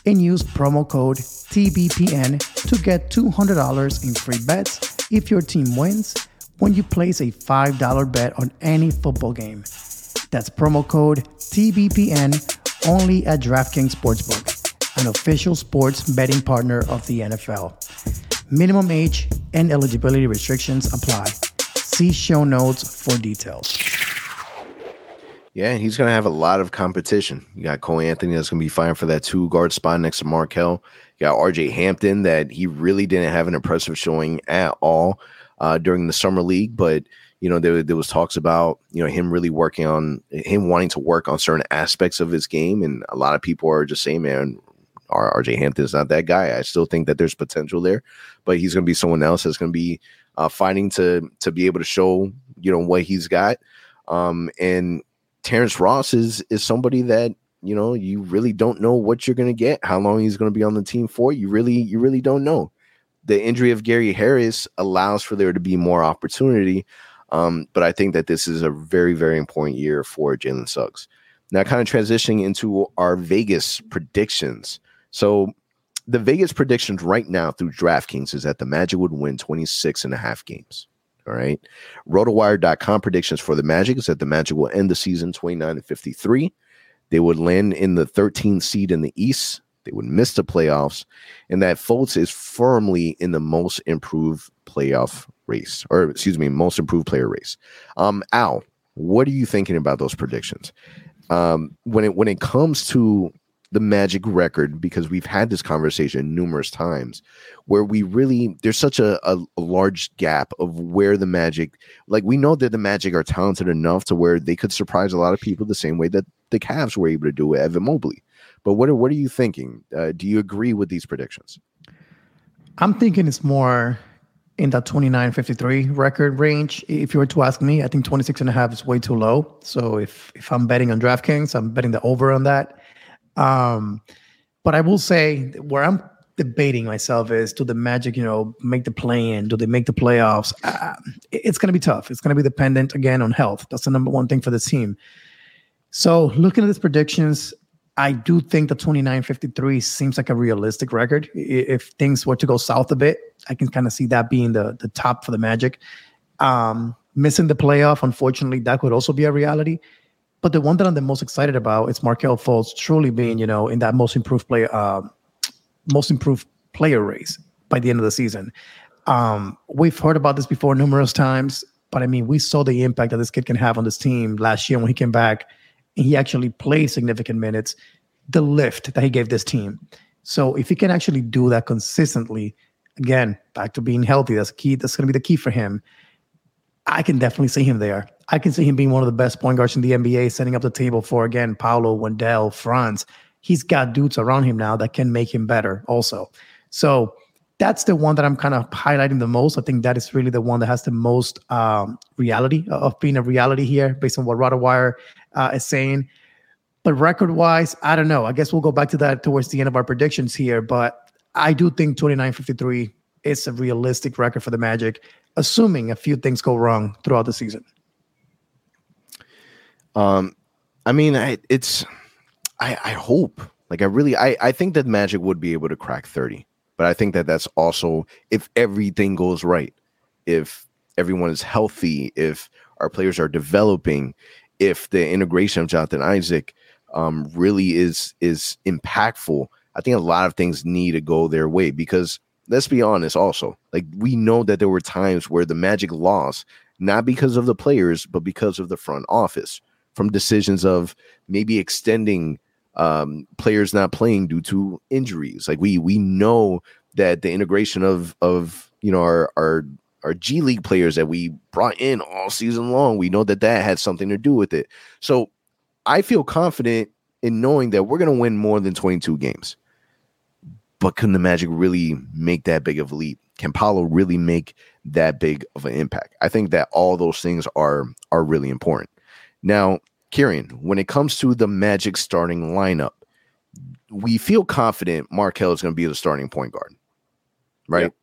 S4: and use promo code TBPN to get $200 in free bets if your team wins when you place a $5 bet on any football game. That's promo code TBPN only at DraftKings Sportsbook, an official sports betting partner of the NFL. Minimum age and eligibility restrictions apply. See show notes for details.
S2: Yeah, he's going to have a lot of competition. You got Cole Anthony that's going to be fighting for that two guard spot next to Markelle. You got RJ Hampton that he really didn't have an impressive showing at all uh, during the summer league, but you know there, there was talks about you know him really working on him wanting to work on certain aspects of his game, and a lot of people are just saying, man, RJ Hampton is not that guy. I still think that there's potential there, but he's going to be someone else that's going to be uh, fighting to to be able to show you know what he's got. Um, and Terrence Ross is is somebody that you know you really don't know what you're going to get, how long he's going to be on the team for. You really you really don't know. The injury of Gary Harris allows for there to be more opportunity, um, but I think that this is a very very important year for Jalen Suggs. Now, kind of transitioning into our Vegas predictions. So the Vegas predictions right now through DraftKings is that the Magic would win 26 and a half games. All right. RotoWire.com predictions for the Magic is that the Magic will end the season 29 and 53. They would land in the 13th seed in the East. They would miss the playoffs. And that Fultz is firmly in the most improved playoff race, or excuse me, most improved player race. Um, Al, what are you thinking about those predictions? Um, when it when it comes to the magic record because we've had this conversation numerous times where we really there's such a, a, large gap of where the magic like we know that the magic are talented enough to where they could surprise a lot of people the same way that the Cavs were able to do with Evan Mobley. But what are what are you thinking? Uh, do you agree with these predictions?
S4: I'm thinking it's more in that 29 53 record range. If you were to ask me, I think 26 and a half is way too low. So if if I'm betting on DraftKings, I'm betting the over on that. Um, but I will say where I'm debating myself is do the Magic, you know, make the play in? Do they make the playoffs? Uh, it's going to be tough. It's going to be dependent again on health. That's the number one thing for the team. So looking at these predictions, I do think the 29-53 seems like a realistic record. If things were to go south a bit, I can kind of see that being the the top for the Magic. Um, missing the playoff, unfortunately, that could also be a reality. But the one that I'm the most excited about is Markelle Fultz truly being, you know, in that most improved player, uh, most improved player race by the end of the season. Um, we've heard about this before numerous times, but I mean, we saw the impact that this kid can have on this team last year when he came back and he actually played significant minutes. The lift that he gave this team. So if he can actually do that consistently, again, back to being healthy, that's key. That's going to be the key for him. I can definitely see him there. I can see him being one of the best point guards in the NBA, setting up the table for again Paolo, Wendell, Franz. He's got dudes around him now that can make him better also. So that's the one that I'm kind of highlighting the most. I think that is really the one that has the most um, reality of being a reality here, based on what RotoWire uh, is saying. But record wise, I don't know. I guess we'll go back to that towards the end of our predictions here. But I do think 29-53 is a realistic record for the Magic, assuming a few things go wrong throughout the season.
S2: Um, I mean, I, it's I, I hope like I really I I think that Magic would be able to crack thirty, but I think that that's also if everything goes right, if everyone is healthy, if our players are developing, if the integration of Jonathan Isaac um, really is is impactful. I think a lot of things need to go their way because let's be honest, also like we know that there were times where the Magic lost not because of the players but because of the front office from decisions of maybe extending um, players not playing due to injuries. Like we we know that the integration of of you know our our our G League players that we brought in all season long, we know that that had something to do with it. So I feel confident in knowing that we're going to win more than 22 games. But can the Magic really make that big of a leap? Can Paolo really make that big of an impact? I think that all those things are are really important. Now, Kieran, when it comes to the Magic starting lineup, we feel confident Markelle is going to be the starting point guard, right? Yep.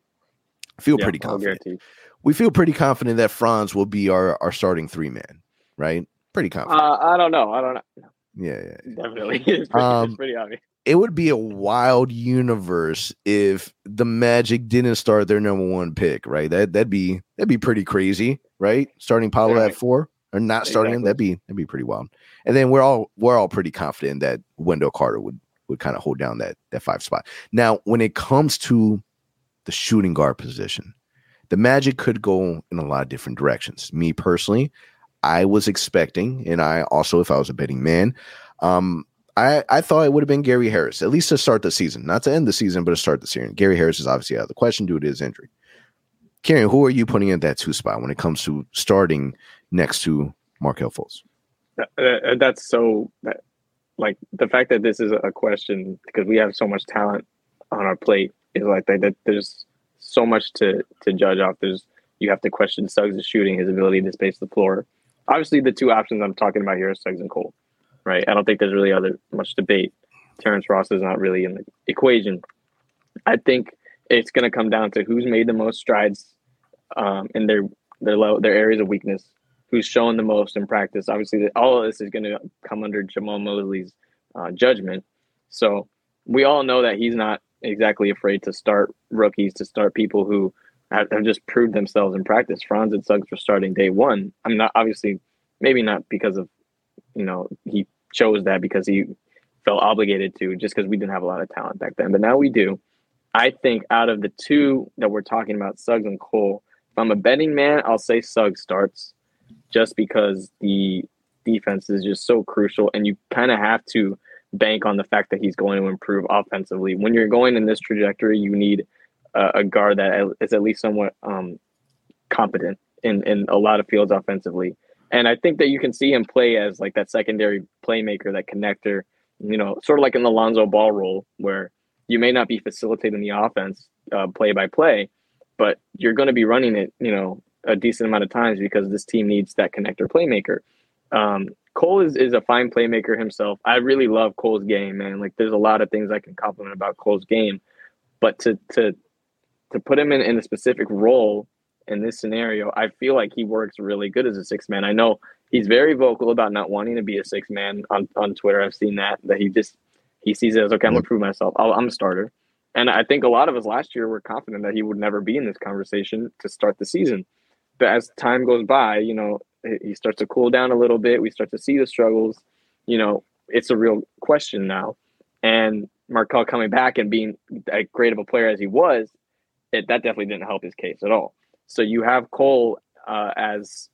S2: Feel yep, pretty confident. We feel pretty confident that Franz will be our, our starting three man, right? Pretty confident.
S3: Uh, I don't know. I don't know.
S2: Yeah, yeah,
S3: yeah. definitely. It's pretty, um, it's pretty obvious.
S2: It would be a wild universe if the Magic didn't start their number one pick, right? That that'd be that'd be pretty crazy, right? Starting Paolo at four or not starting exactly. him, that'd be that'd be pretty wild. And then we're all we're all pretty confident that Wendell Carter would would kind of hold down that that five spot. Now, when it comes to the shooting guard position. The Magic could go in a lot of different directions. Me personally, I was expecting, and I also, if I was a betting man, um, I, I thought it would have been Gary Harris, at least to start the season, not to end the season, but to start the season. Gary Harris is obviously out of the question due to his injury. Kieran, who are you putting in that two spot when it comes to starting next to Markelle Fultz?
S3: that's so like the fact that this is a question because we have so much talent on our plate is like that, that there's so much to to judge off. There's you have to question Suggs' shooting, his ability to space the floor. Obviously, the two options I'm talking about here are Suggs and Cole, right? I don't think there's really other much debate. Terrence Ross is not really in the equation. I think it's going to come down to who's made the most strides um, in their their low, their areas of weakness, who's shown the most in practice. Obviously, all of this is going to come under Jamahl Mosley's uh, judgment. So we all know that he's not exactly afraid to start rookies, to start people who have, have just proved themselves in practice. Franz and Suggs for starting day one. I'm not obviously maybe not because of you know he chose that because he felt obligated to just because we didn't have a lot of talent back then, but now we do. I think out of the two that we're talking about, Suggs and Cole, if I'm a betting man, I'll say Suggs starts just because the defense is just so crucial and you kind of have to bank on the fact that he's going to improve offensively. When you're going in this trajectory, you need a, guard that is at least somewhat um, competent in, in a lot of fields offensively. And I think that you can see him play as like that secondary playmaker, that connector, you know, sort of like in the Lonzo Ball role, where you may not be facilitating the offense uh, play by play, but you're going to be running it, you know, a decent amount of times because this team needs that connector playmaker. Um, Cole is, is a fine playmaker himself. I really love Cole's game, man. Like there's a lot of things I can compliment about Cole's game, but to to to put him in, in a specific role in this scenario, I feel like he works really good as a six man. I know he's very vocal about not wanting to be a six man on, on Twitter. I've seen that that he just he sees it as okay, I'm gonna prove myself. i am a starter, and I think a lot of us last year were confident that he would never be in this conversation to start the season. But as time goes by, you know, he starts to cool down a little bit. We start to see the struggles. You know, it's a real question now. And Markelle coming back and being as great of a player as he was, it, that definitely didn't help his case at all. So you have Cole uh, as,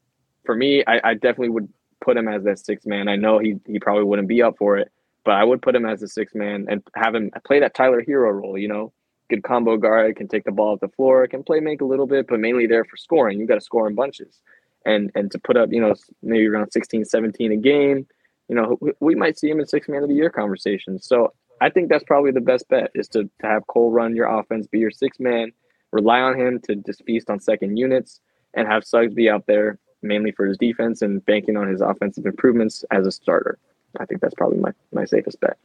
S3: for me, I, I, definitely would put him as that six man. I know he he probably wouldn't be up for it, but I would put him as a six man and have him play that Tyler Herro role. You know, good combo guard, can take the ball off the floor, can play make a little bit, but mainly there for scoring. You've got to score in bunches. And and to put up you know maybe around 16 17 a game you know we might see him in six man of the year conversations so i think that's probably the best bet is to, to have cole run your offense be your six man rely on him to just feast on second units and have suggs be out there mainly for his defense and banking on his offensive improvements as a starter. I think that's probably my, my safest bet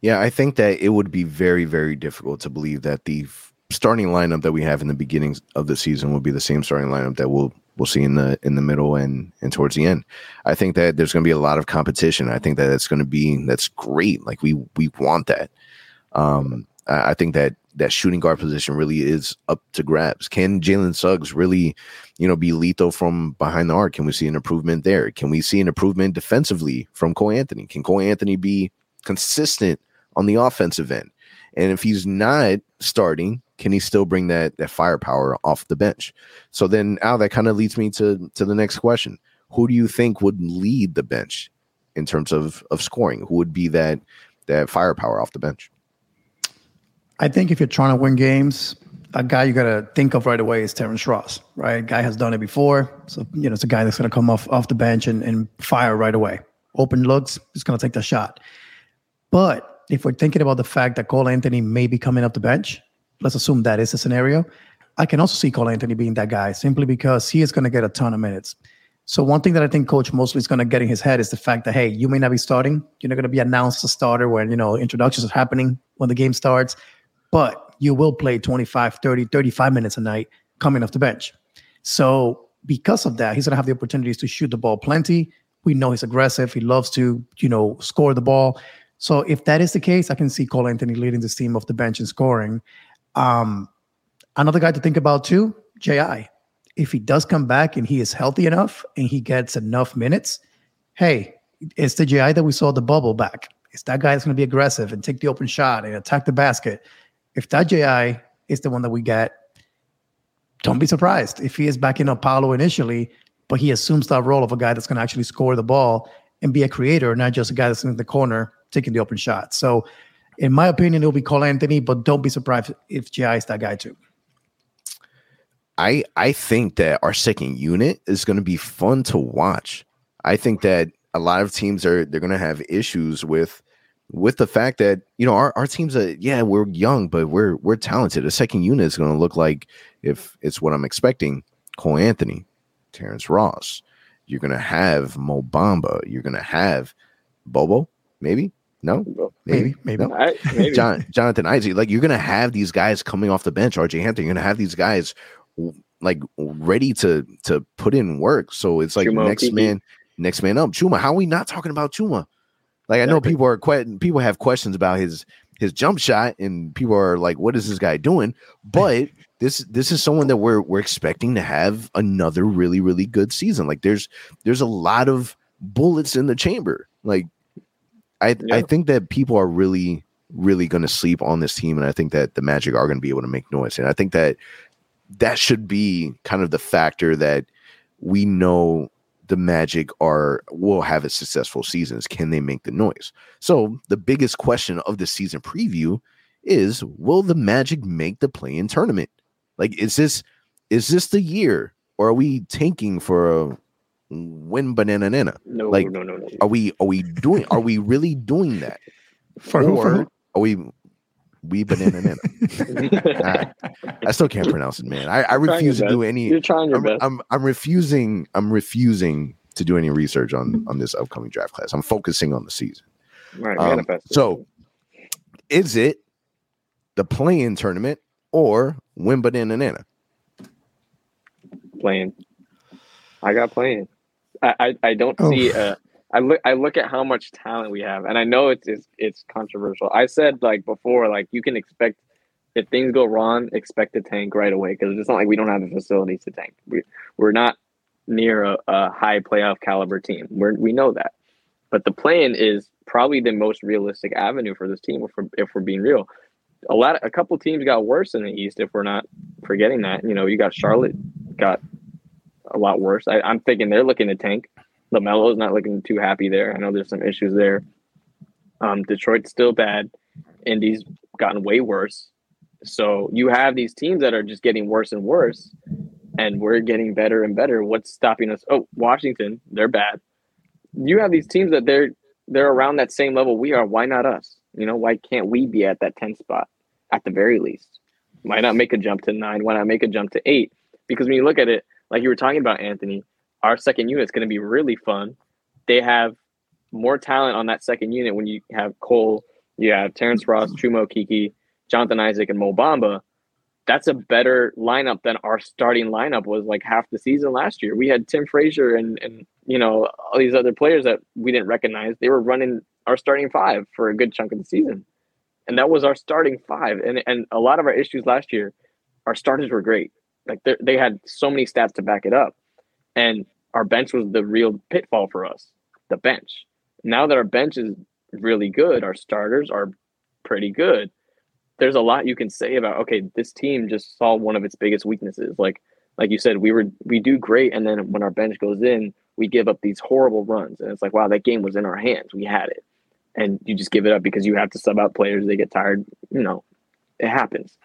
S2: yeah i think that it would be very very difficult to believe that the starting lineup that we have in the beginning of the season will be the same starting lineup that we'll we'll see in the in the middle and and towards the end. I think that there's going to be a lot of competition. I think that it's going to be that's great. Like we we want that. Um, I think that that shooting guard position really is up to grabs. Can Jalen Suggs really, you know, be lethal from behind the arc? Can we see an improvement there? Can we see an improvement defensively from Cole Anthony? Can Cole Anthony be consistent on the offensive end? And if he's not starting, can he still bring that that firepower off the bench? So then, Al, that kind of leads me to to the next question: Who do you think would lead the bench in terms of of scoring? Who would be that that firepower off the bench?
S4: I think if you're trying to win games, a guy you got to think of right away is Terrence Ross, right? Guy has done it before, so you know it's a guy that's going to come off off the bench and, and fire right away. Open looks, he's going to take the shot. But if we're thinking about the fact that Cole Anthony may be coming off the bench, let's assume that is the scenario. I can also see Cole Anthony being that guy simply because he is going to get a ton of minutes. So one thing that I think Coach Mosley is going to get in his head is the fact that hey, you may not be starting. You're not going to be announced a starter when you know introductions are happening when the game starts, but you will play 25, 30, 35 minutes a night coming off the bench. So because of that, he's going to have the opportunities to shoot the ball plenty. We know he's aggressive. He loves to, you know, score the ball. So if that is the case, I can see Cole Anthony leading this team off the bench and scoring. Um, another guy to think about too, Ji. If he does come back and he is healthy enough and he gets enough minutes, hey, it's the Ji that we saw the bubble back. It's that guy that's going to be aggressive and take the open shot and attack the basket. If that Ji is the one that we get. Don't be surprised if he is back in Apollo initially, but he assumes that role of a guy that's going to actually score the ball and be a creator, not just a guy that's in the corner taking the open shot. So, in my opinion, it'll be Cole Anthony, but don't be surprised if GI is that guy too.
S2: I I think that our second unit is going to be fun to watch. I think that a lot of teams are they're going to have issues with with the fact that you know our, our teams are yeah we're young but we're we're talented. A second unit is going to look like if it's what I'm expecting. Cole Anthony, Terrence Ross. You're going to have Mo Bamba. You're going to have Bobo. Maybe no,
S4: maybe maybe,
S2: no. I, maybe. John, Jonathan Isaac. Like you're going to have these guys coming off the bench. RJ Hampton. You're going to have these guys like ready to to put in work. So it's like Chuma next man, next man up. Chuma, how are we not talking about Chuma? Like I know people are que- people have questions about his his jump shot, and people are like, "What is this guy doing?" But this this is someone that we're we're expecting to have another really really good season. Like there's there's a lot of bullets in the chamber. Like I yeah. I think that people are really really going to sleep on this team, and I think that the Magic are going to be able to make noise. And I think that that should be kind of the factor that we know the Magic are will have a successful seasons. Can they make the noise? So the biggest question of the season preview is will the Magic make the play in tournament? Like, is this is this the year? Or are we tanking for a win banana nana?
S3: No,
S2: like,
S3: no, no, no.
S2: Are we are we doing are we really doing that?
S4: For who? For?
S2: Are we we banana nana. I, I, still can't pronounce it, man. I, I refuse to do any.
S3: You're trying your
S2: I'm,
S3: best.
S2: I'm, I'm refusing. I'm refusing to do any research on on this upcoming draft class. I'm focusing on the season.
S3: Right. Um,
S2: so, is it the play-in tournament or win banana nana?
S3: Play-in. I got play-in. I I, don't oh. see a I look I look at how much talent we have, and I know it's it's, it's controversial. I said like before, like you can expect if things go wrong, expect to tank right away because it's not like we don't have the facilities to tank. We we're not near a, a high playoff caliber team. We we know that, but the plan is probably the most realistic avenue for this team if we're, if we're being real. A lot, of, a couple teams got worse in the East. If we're not forgetting that, you know, you got Charlotte got a lot worse. I, I'm thinking they're looking to tank. LaMelo's not looking too happy there. I know there's some issues there. Um, Detroit's still bad. Indy's gotten way worse. So you have these teams that are just getting worse and worse, and we're getting better and better. What's stopping us? Oh, Washington, they're bad. You have these teams that they're they're around that same level we are. Why not us? You know, why can't we be at that 10 spot at the very least? Why not make a jump to nine? Why not make a jump to eight? Because when you look at it, like you were talking about, Anthony, our second unit is going to be really fun. They have more talent on that second unit when you have Cole, you have Terrence Ross, Chuma Okeke, Jonathan Isaac, and Mo Bamba. That's a better lineup than our starting lineup was like half the season last year. We had Tim Frazier and and you know all these other players that we didn't recognize. They were running our starting five for a good chunk of the season, and that was our starting five. And and a lot of our issues last year, our starters were great. Like they had so many stats to back it up. And our bench was the real pitfall for us, the bench. Now that our bench is really good, our starters are pretty good. There's a lot you can say about okay, this team just saw one of its biggest weaknesses. Like like you said, we were we do great, and then when our bench goes in, we give up these horrible runs, and it's like wow, that game was in our hands. We had it, and you just give it up because you have to sub out players. They get tired. You know, it happens.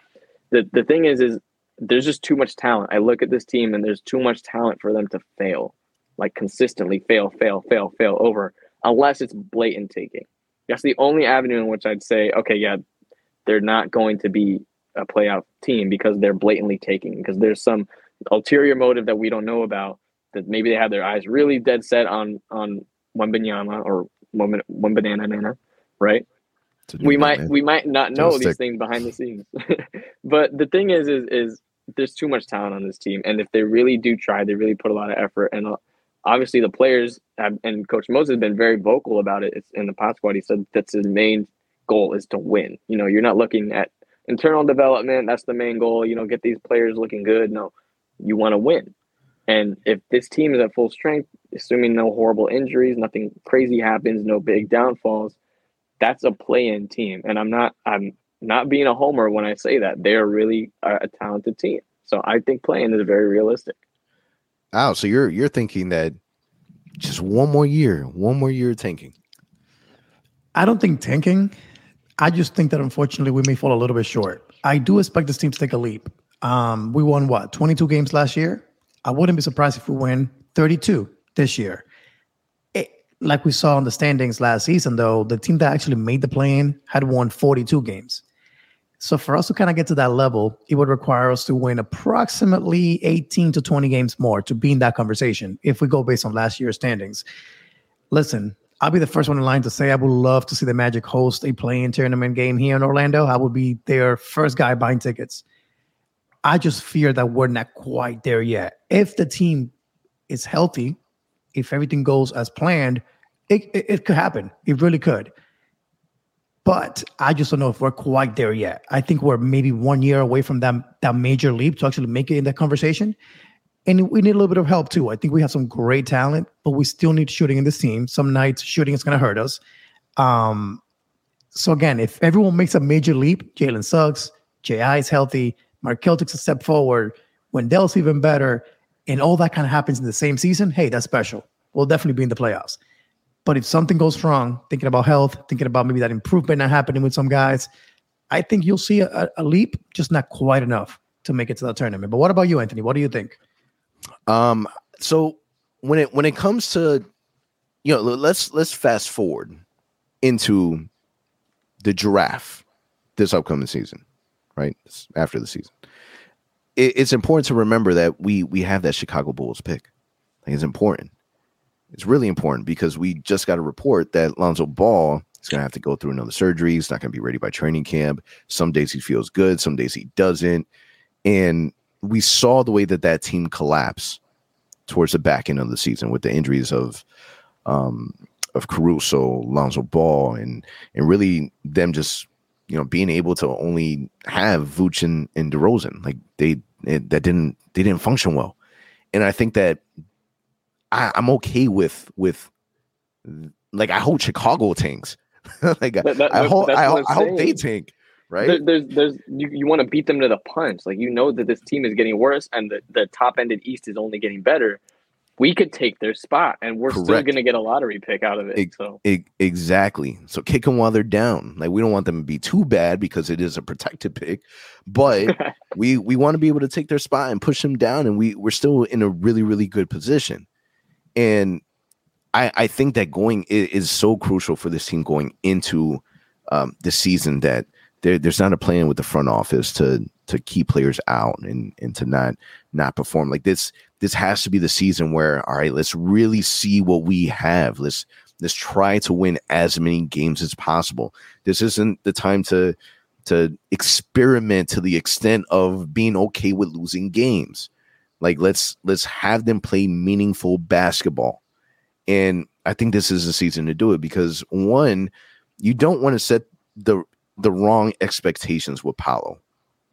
S3: the The thing is, is there's just too much talent. I look at this team and there's too much talent for them to fail, like consistently fail, fail, fail, fail over, unless it's blatant taking. That's the only avenue in which I'd say, okay, yeah, they're not going to be a playoff team because they're blatantly taking, because there's some ulterior motive that we don't know about that maybe they have their eyes really dead set on on Wembanyama or one, one banana nana, right? We might man. we might not know these things behind the scenes. But the thing is is is there's too much talent on this team. And if they really do try they really put a lot of effort. And uh, obviously the players have, and coach moses has been very vocal about it. It's in the pod squad. He said that's his main goal is to win. You know you're not looking at internal development. That's the main goal. You know get these players looking good. No you want to win. And if this team is at full strength assuming no horrible injuries nothing crazy happens no big downfalls that's a play-in team, and I'm not. I'm not being a homer when I say that. They're really a, a talented team. So I think play-in is very realistic.
S2: Oh, so you're you're thinking that just one more year, one more year tanking.
S4: I don't think tanking. I just think that unfortunately we may fall a little bit short. I do expect this team to take a leap. Um, we won what 22 games last year. I wouldn't be surprised if we win 32 this year. Like we saw in the standings last season, though, the team that actually made the play-in had won 42 games. So for us to kind of get to that level, it would require us to win approximately 18 to 20 games more to be in that conversation if we go based on last year's standings. Listen, I'll be the first one in line to say I would love to see the Magic host a play-in tournament game here in Orlando. I would be their first guy buying tickets. I just fear that we're not quite there yet. If the team is healthy, if everything goes as planned, it, it, it could happen. It really could. But I just don't know if we're quite there yet. I think we're maybe one year away from that, that major leap to actually make it in that conversation. And we need a little bit of help too. I think we have some great talent, but we still need shooting in this team. Some nights shooting is going to hurt us. Um, so again, if everyone makes a major leap, Jalen Suggs, J.I. is healthy, Markelle takes a step forward, Wendell's even better, and all that kind of happens in the same season, hey, that's special. We'll definitely be in the playoffs. But if something goes wrong, thinking about health, thinking about maybe that improvement not happening with some guys, I think you'll see a, a leap, just not quite enough to make it to the tournament. But what about you, Anthony? What do you think?
S2: Um, so when it when it comes to you know, let's let's fast forward into the giraffe this upcoming season, right? After the season. It, it's important to remember that we we have that Chicago Bulls pick. Like it's important. It's really important because we just got a report that Lonzo Ball is going to have to go through another surgery. He's not going to be ready by training camp. Some days he feels good, some days he doesn't. And we saw the way that that team collapsed towards the back end of the season with the injuries of um, of Caruso, Lonzo Ball, and and really them just you know being able to only have Vooch and, and DeRozan like they it, that didn't they didn't function well, and I think that I, am okay with with like I hope Chicago tanks. like that, that, I hope I, I hope they tank. Right?
S3: There, there's there's you, you want to beat them to the punch. Like you know that this team is getting worse and the, the top ended East is only getting better. We could take their spot and we're Correct. still going to get a lottery pick out of it. it so
S2: it, exactly. So kick them while they're down. Like we don't want them to be too bad because it is a protected pick, but we we want to be able to take their spot and push them down. And we we're still in a really really good position. And I, I think that going is, so crucial for this team going into um, the season that there, there's not a plan with the front office to to keep players out and and to not not perform like this. This has to be the season where all right, let's really see what we have. Let's let's try to win as many games as possible. This isn't the time to to experiment to the extent of being okay with losing games. Like let's let's have them play meaningful basketball. And I think this is the season to do it because one, you don't want to set the the wrong expectations with Paolo.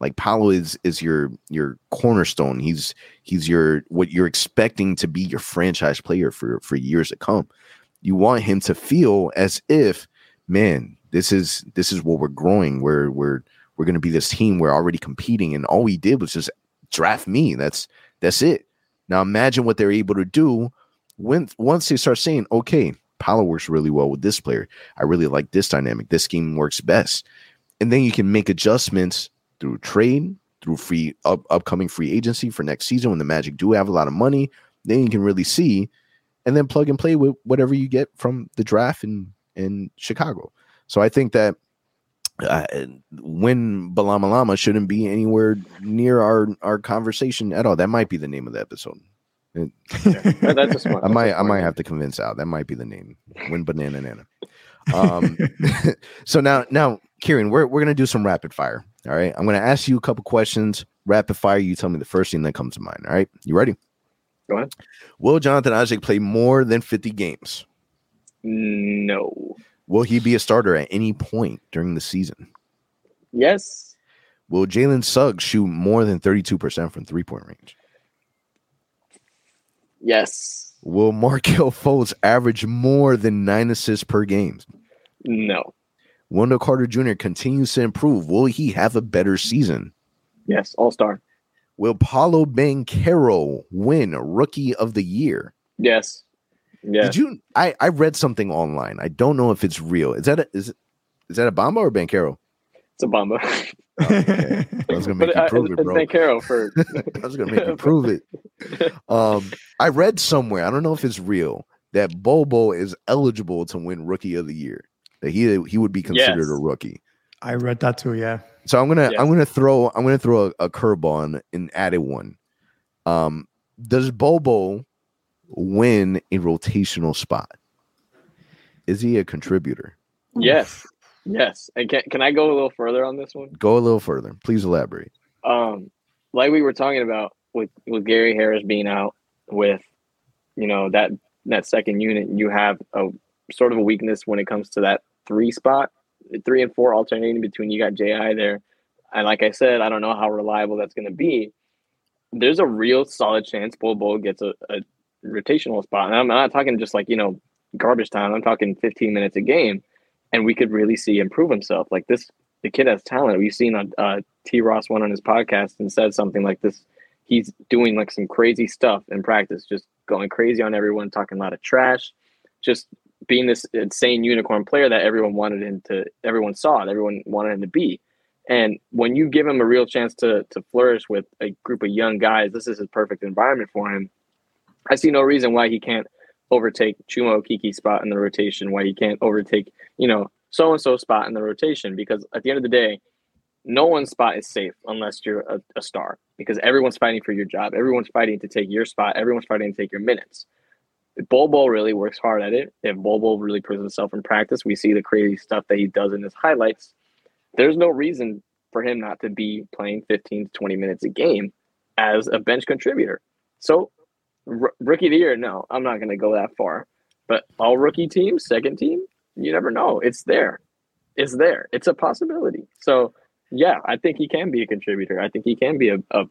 S2: Like Paolo is is your your cornerstone. He's he's your what you're expecting to be your franchise player for for years to come. You want him to feel as if, man, this is this is what we're growing. We're we're we're gonna be this team. We're already competing, and all we did was just draft me. That's that's it. Now imagine what they're able to do when once they start saying, okay, Paolo works really well with this player. I really like this dynamic. This scheme works best. And then you can make adjustments through trade, through free up, upcoming free agency for next season when the Magic do have a lot of money. Then you can really see and then plug and play with whatever you get from the draft in in Chicago. So I think that uh, when Balama Lama shouldn't be anywhere near our our conversation at all. That might be the name of the episode. It, yeah, that's a smart. I might I might have to convince out. That might be the name. When banana nana. Um, so now now Kieran, we're we're gonna do some rapid fire. All right, I'm gonna ask you a couple questions. Rapid fire. You tell me the first thing that comes to mind. All right, you ready?
S3: Go ahead.
S2: Will Jonathan Isaac play more than 50 games?
S3: No.
S2: Will he be a starter at any point during the season?
S3: Yes.
S2: Will Jalen Suggs shoot more than 32% from three point range?
S3: Yes.
S2: Will Markelle Fultz average more than nine assists per game?
S3: No.
S2: Wendell Carter Jr. continues to improve. Will he have a better season?
S3: Yes, all star.
S2: Will Paolo Banchero win Rookie of the Year?
S3: Yes. Yeah.
S2: Did you? I I read something online. I don't know if it's real. Is that a, is is that a Bamba or Banchero?
S3: It's a Bamba.
S2: okay. I was gonna make but, you prove uh, it, bro.
S3: Banchero for.
S2: I was gonna make you prove it. Um, I read somewhere. I don't know if it's real that Bobo is eligible to win Rookie of the Year. That he he would be considered yes. a rookie.
S4: I read that too. Yeah.
S2: So I'm gonna yes. I'm gonna throw I'm gonna throw a, a curveball and add it one. Um, does Bobo win a rotational spot? Is he a contributor?
S3: Yes. Yes. And can, can I go a little further on this one?
S2: Go a little further. Please elaborate.
S3: Um, like we were talking about with, with Gary Harris being out with, you know, that that second unit, you have a sort of a weakness when it comes to that three spot, three and four alternating between you got JI there. And like I said, I don't know how reliable that's going to be. There's a real solid chance Bol Bol gets a, a rotational spot. And I'm not talking just like, you know, garbage time. I'm talking 15 minutes a game. And we could really see improve himself. Like this, the kid has talent. We've seen on uh, T. Ross went on his podcast and said something like this. He's doing like some crazy stuff in practice, just going crazy on everyone, talking a lot of trash, just being this insane unicorn player that everyone wanted him to, everyone saw it, everyone wanted him to be. And when you give him a real chance to to flourish with a group of young guys, this is a perfect environment for him. I see no reason why he can't overtake Chuma Okeke's spot in the rotation, why he can't overtake, you know, so and so spot in the rotation. Because at the end of the day, no one's spot is safe unless you're a, a, star because everyone's fighting for your job. Everyone's fighting to take your spot. Everyone's fighting to take your minutes. If Bol really works hard at it, if Bol really proves himself in practice, we see the crazy stuff that he does in his highlights. There's no reason for him not to be playing 15 to 20 minutes a game as a bench contributor. So R- rookie of the year, no, I'm not going to go that far. But all rookie team, second team, you never know. It's there. It's there. It's a possibility. So, yeah, I think he can be a contributor. I think he can be a, a,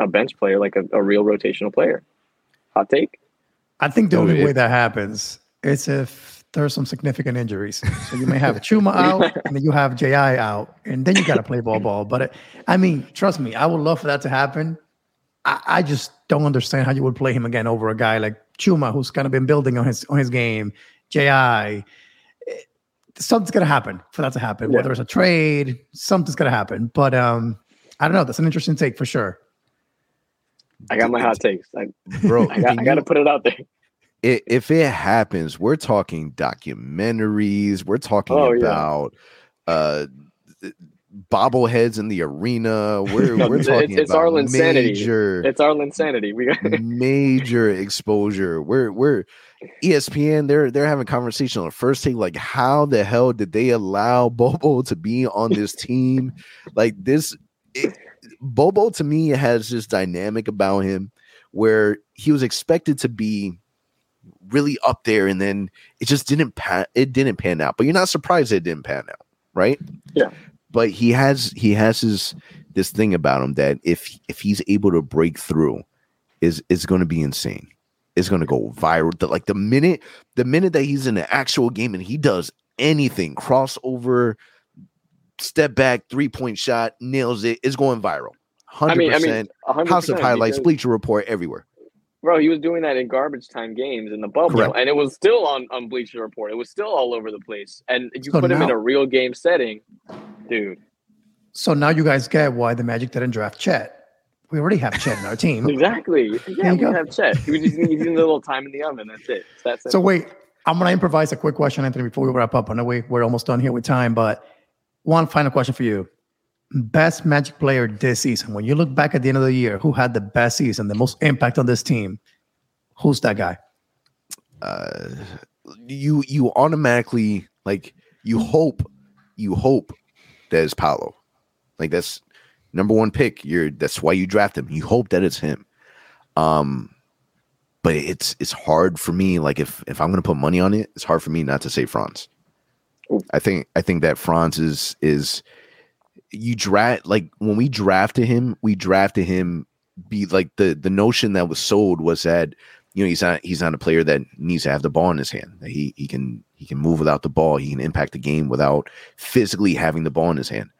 S3: a bench player, like a, a, real rotational player. Hot take?
S4: I think the only way that happens is if there's some significant injuries. So you may have Chuma out and then you have JI out, and then you got to play ball ball. But it, I mean, trust me, I would love for that to happen. I, I, just don't understand how you would play him again over a guy like Chuma, who's kind of been building on his on his game. Ji, something's gonna happen for that to happen. Yeah. Whether it's a trade, something's gonna happen. But um, I don't know. That's an interesting take for sure.
S3: I got my hot takes, I, bro. I got, I got to put it out there.
S2: If it happens, we're talking documentaries. We're talking oh, about yeah. uh bobbleheads in the arena. We're we're talking it's, it's about our major.
S3: It's our insanity. We got
S2: major exposure. We're we're ESPN. They're they're having conversation on the first take. Like, how the hell did they allow Bobo to be on this team? Like this, it, Bobo to me has this dynamic about him where he was expected to be really up there, and then it just didn't pan. It didn't pan out. But you're not surprised it didn't pan out, right?
S3: Yeah
S2: but he has he has his this thing about him that if if he's able to break through, is is going to be insane. It's going to go viral. The, like the minute the minute that he's in an actual game and he does anything, crossover, step back, three point shot, nails it, it's going viral. Hundred percent. House of highlights, Bleacher Report, everywhere.
S3: Bro, he was doing that in garbage time games in the bubble, Correct. and it was still on, on Bleacher Report. It was still all over the place. And you so put now, him in a real game setting, dude.
S4: So now you guys get why the Magic didn't draft Chet. We already have Chet in our team.
S3: exactly. Yeah, we go. have Chet. He just needs a little time in the oven. That's it. That's it.
S4: so wait, I'm gonna improvise a quick question, Anthony, before we wrap up. I know we, we're almost done here with time, but one final question for you best Magic player this season. When you look back at the end of the year, who had the best season, the most impact on this team? Who's that guy?
S2: Uh, you you automatically like you hope you hope that is Paolo. Like that's number one pick. You're that's why you draft him. You hope that it's him. Um, but it's it's hard for me. Like if if I'm gonna put money on it, it's hard for me not to say Franz. I think I think that Franz is is you draft like when we drafted him, we drafted him be like the the notion that was sold was that you know, he's not he's not a player that needs to have the ball in his hand. He he can he can move without the ball. He can impact the game without physically having the ball in his hand.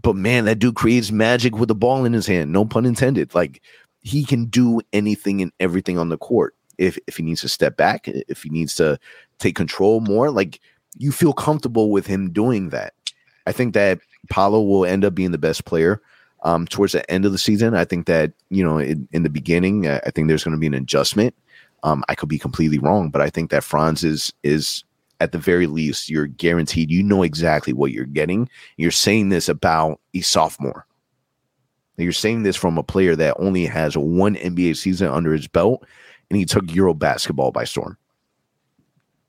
S2: But man, that dude creates magic with the ball in his hand. No pun intended. Like he can do anything and everything on the court. If if he needs to step back, if he needs to take control more, like you feel comfortable with him doing that. I think that Paolo will end up being the best player um, towards the end of the season. I think that you know in, in the beginning, I think there's going to be an adjustment. Um, I could be completely wrong, but I think that Franz is is at the very least you're guaranteed. You know exactly what you're getting. You're saying this about a sophomore. You're saying this from a player that only has one NBA season under his belt, and he took Euro basketball by storm.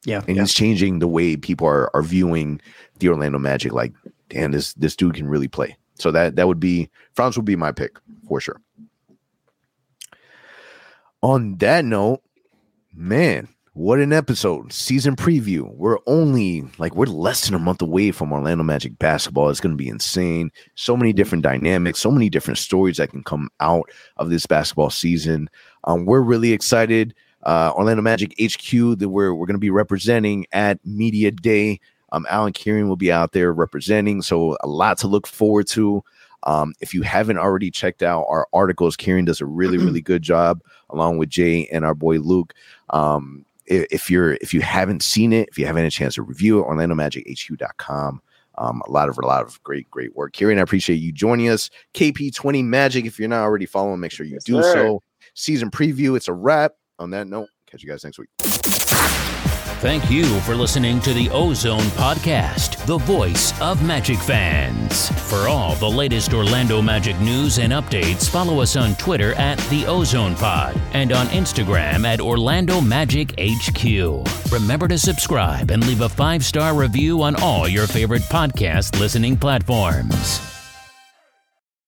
S4: Yeah,
S2: and
S4: yeah.
S2: he's changing the way people are are viewing the Orlando Magic. Like, damn, this this dude can really play. So that that would be Franz would be my pick for sure. On that note, man, what an episode. Season preview. We're only like we're less than a month away from Orlando Magic basketball. It's going to be insane. So many different dynamics, so many different stories that can come out of this basketball season. Um, we're really excited. Uh, Orlando Magic HQ that we're we're going to be representing at Media Day. Um, Alan Kieran will be out there representing, so a lot to look forward to. Um, if you haven't already checked out our articles, Kieran does a really, really good job along with Jay and our boy Luke. Um, if, if you're if you haven't seen it, if you haven't had a chance to review it, OrlandoMagicHQ.com. Um, a lot of a lot of great, great work. Kieran, I appreciate you joining us. KP20 Magic. If you're not already following, make sure you yes, do sir. so. Season preview. It's a wrap. On that note, catch you guys next week.
S1: Thank you for listening to the Ozone Podcast, the voice of Magic fans. For all the latest Orlando Magic news and updates, follow us on Twitter at the Ozone Pod and on Instagram at Orlando Magic HQ. Remember to subscribe and leave a five star review on all your favorite podcast listening platforms.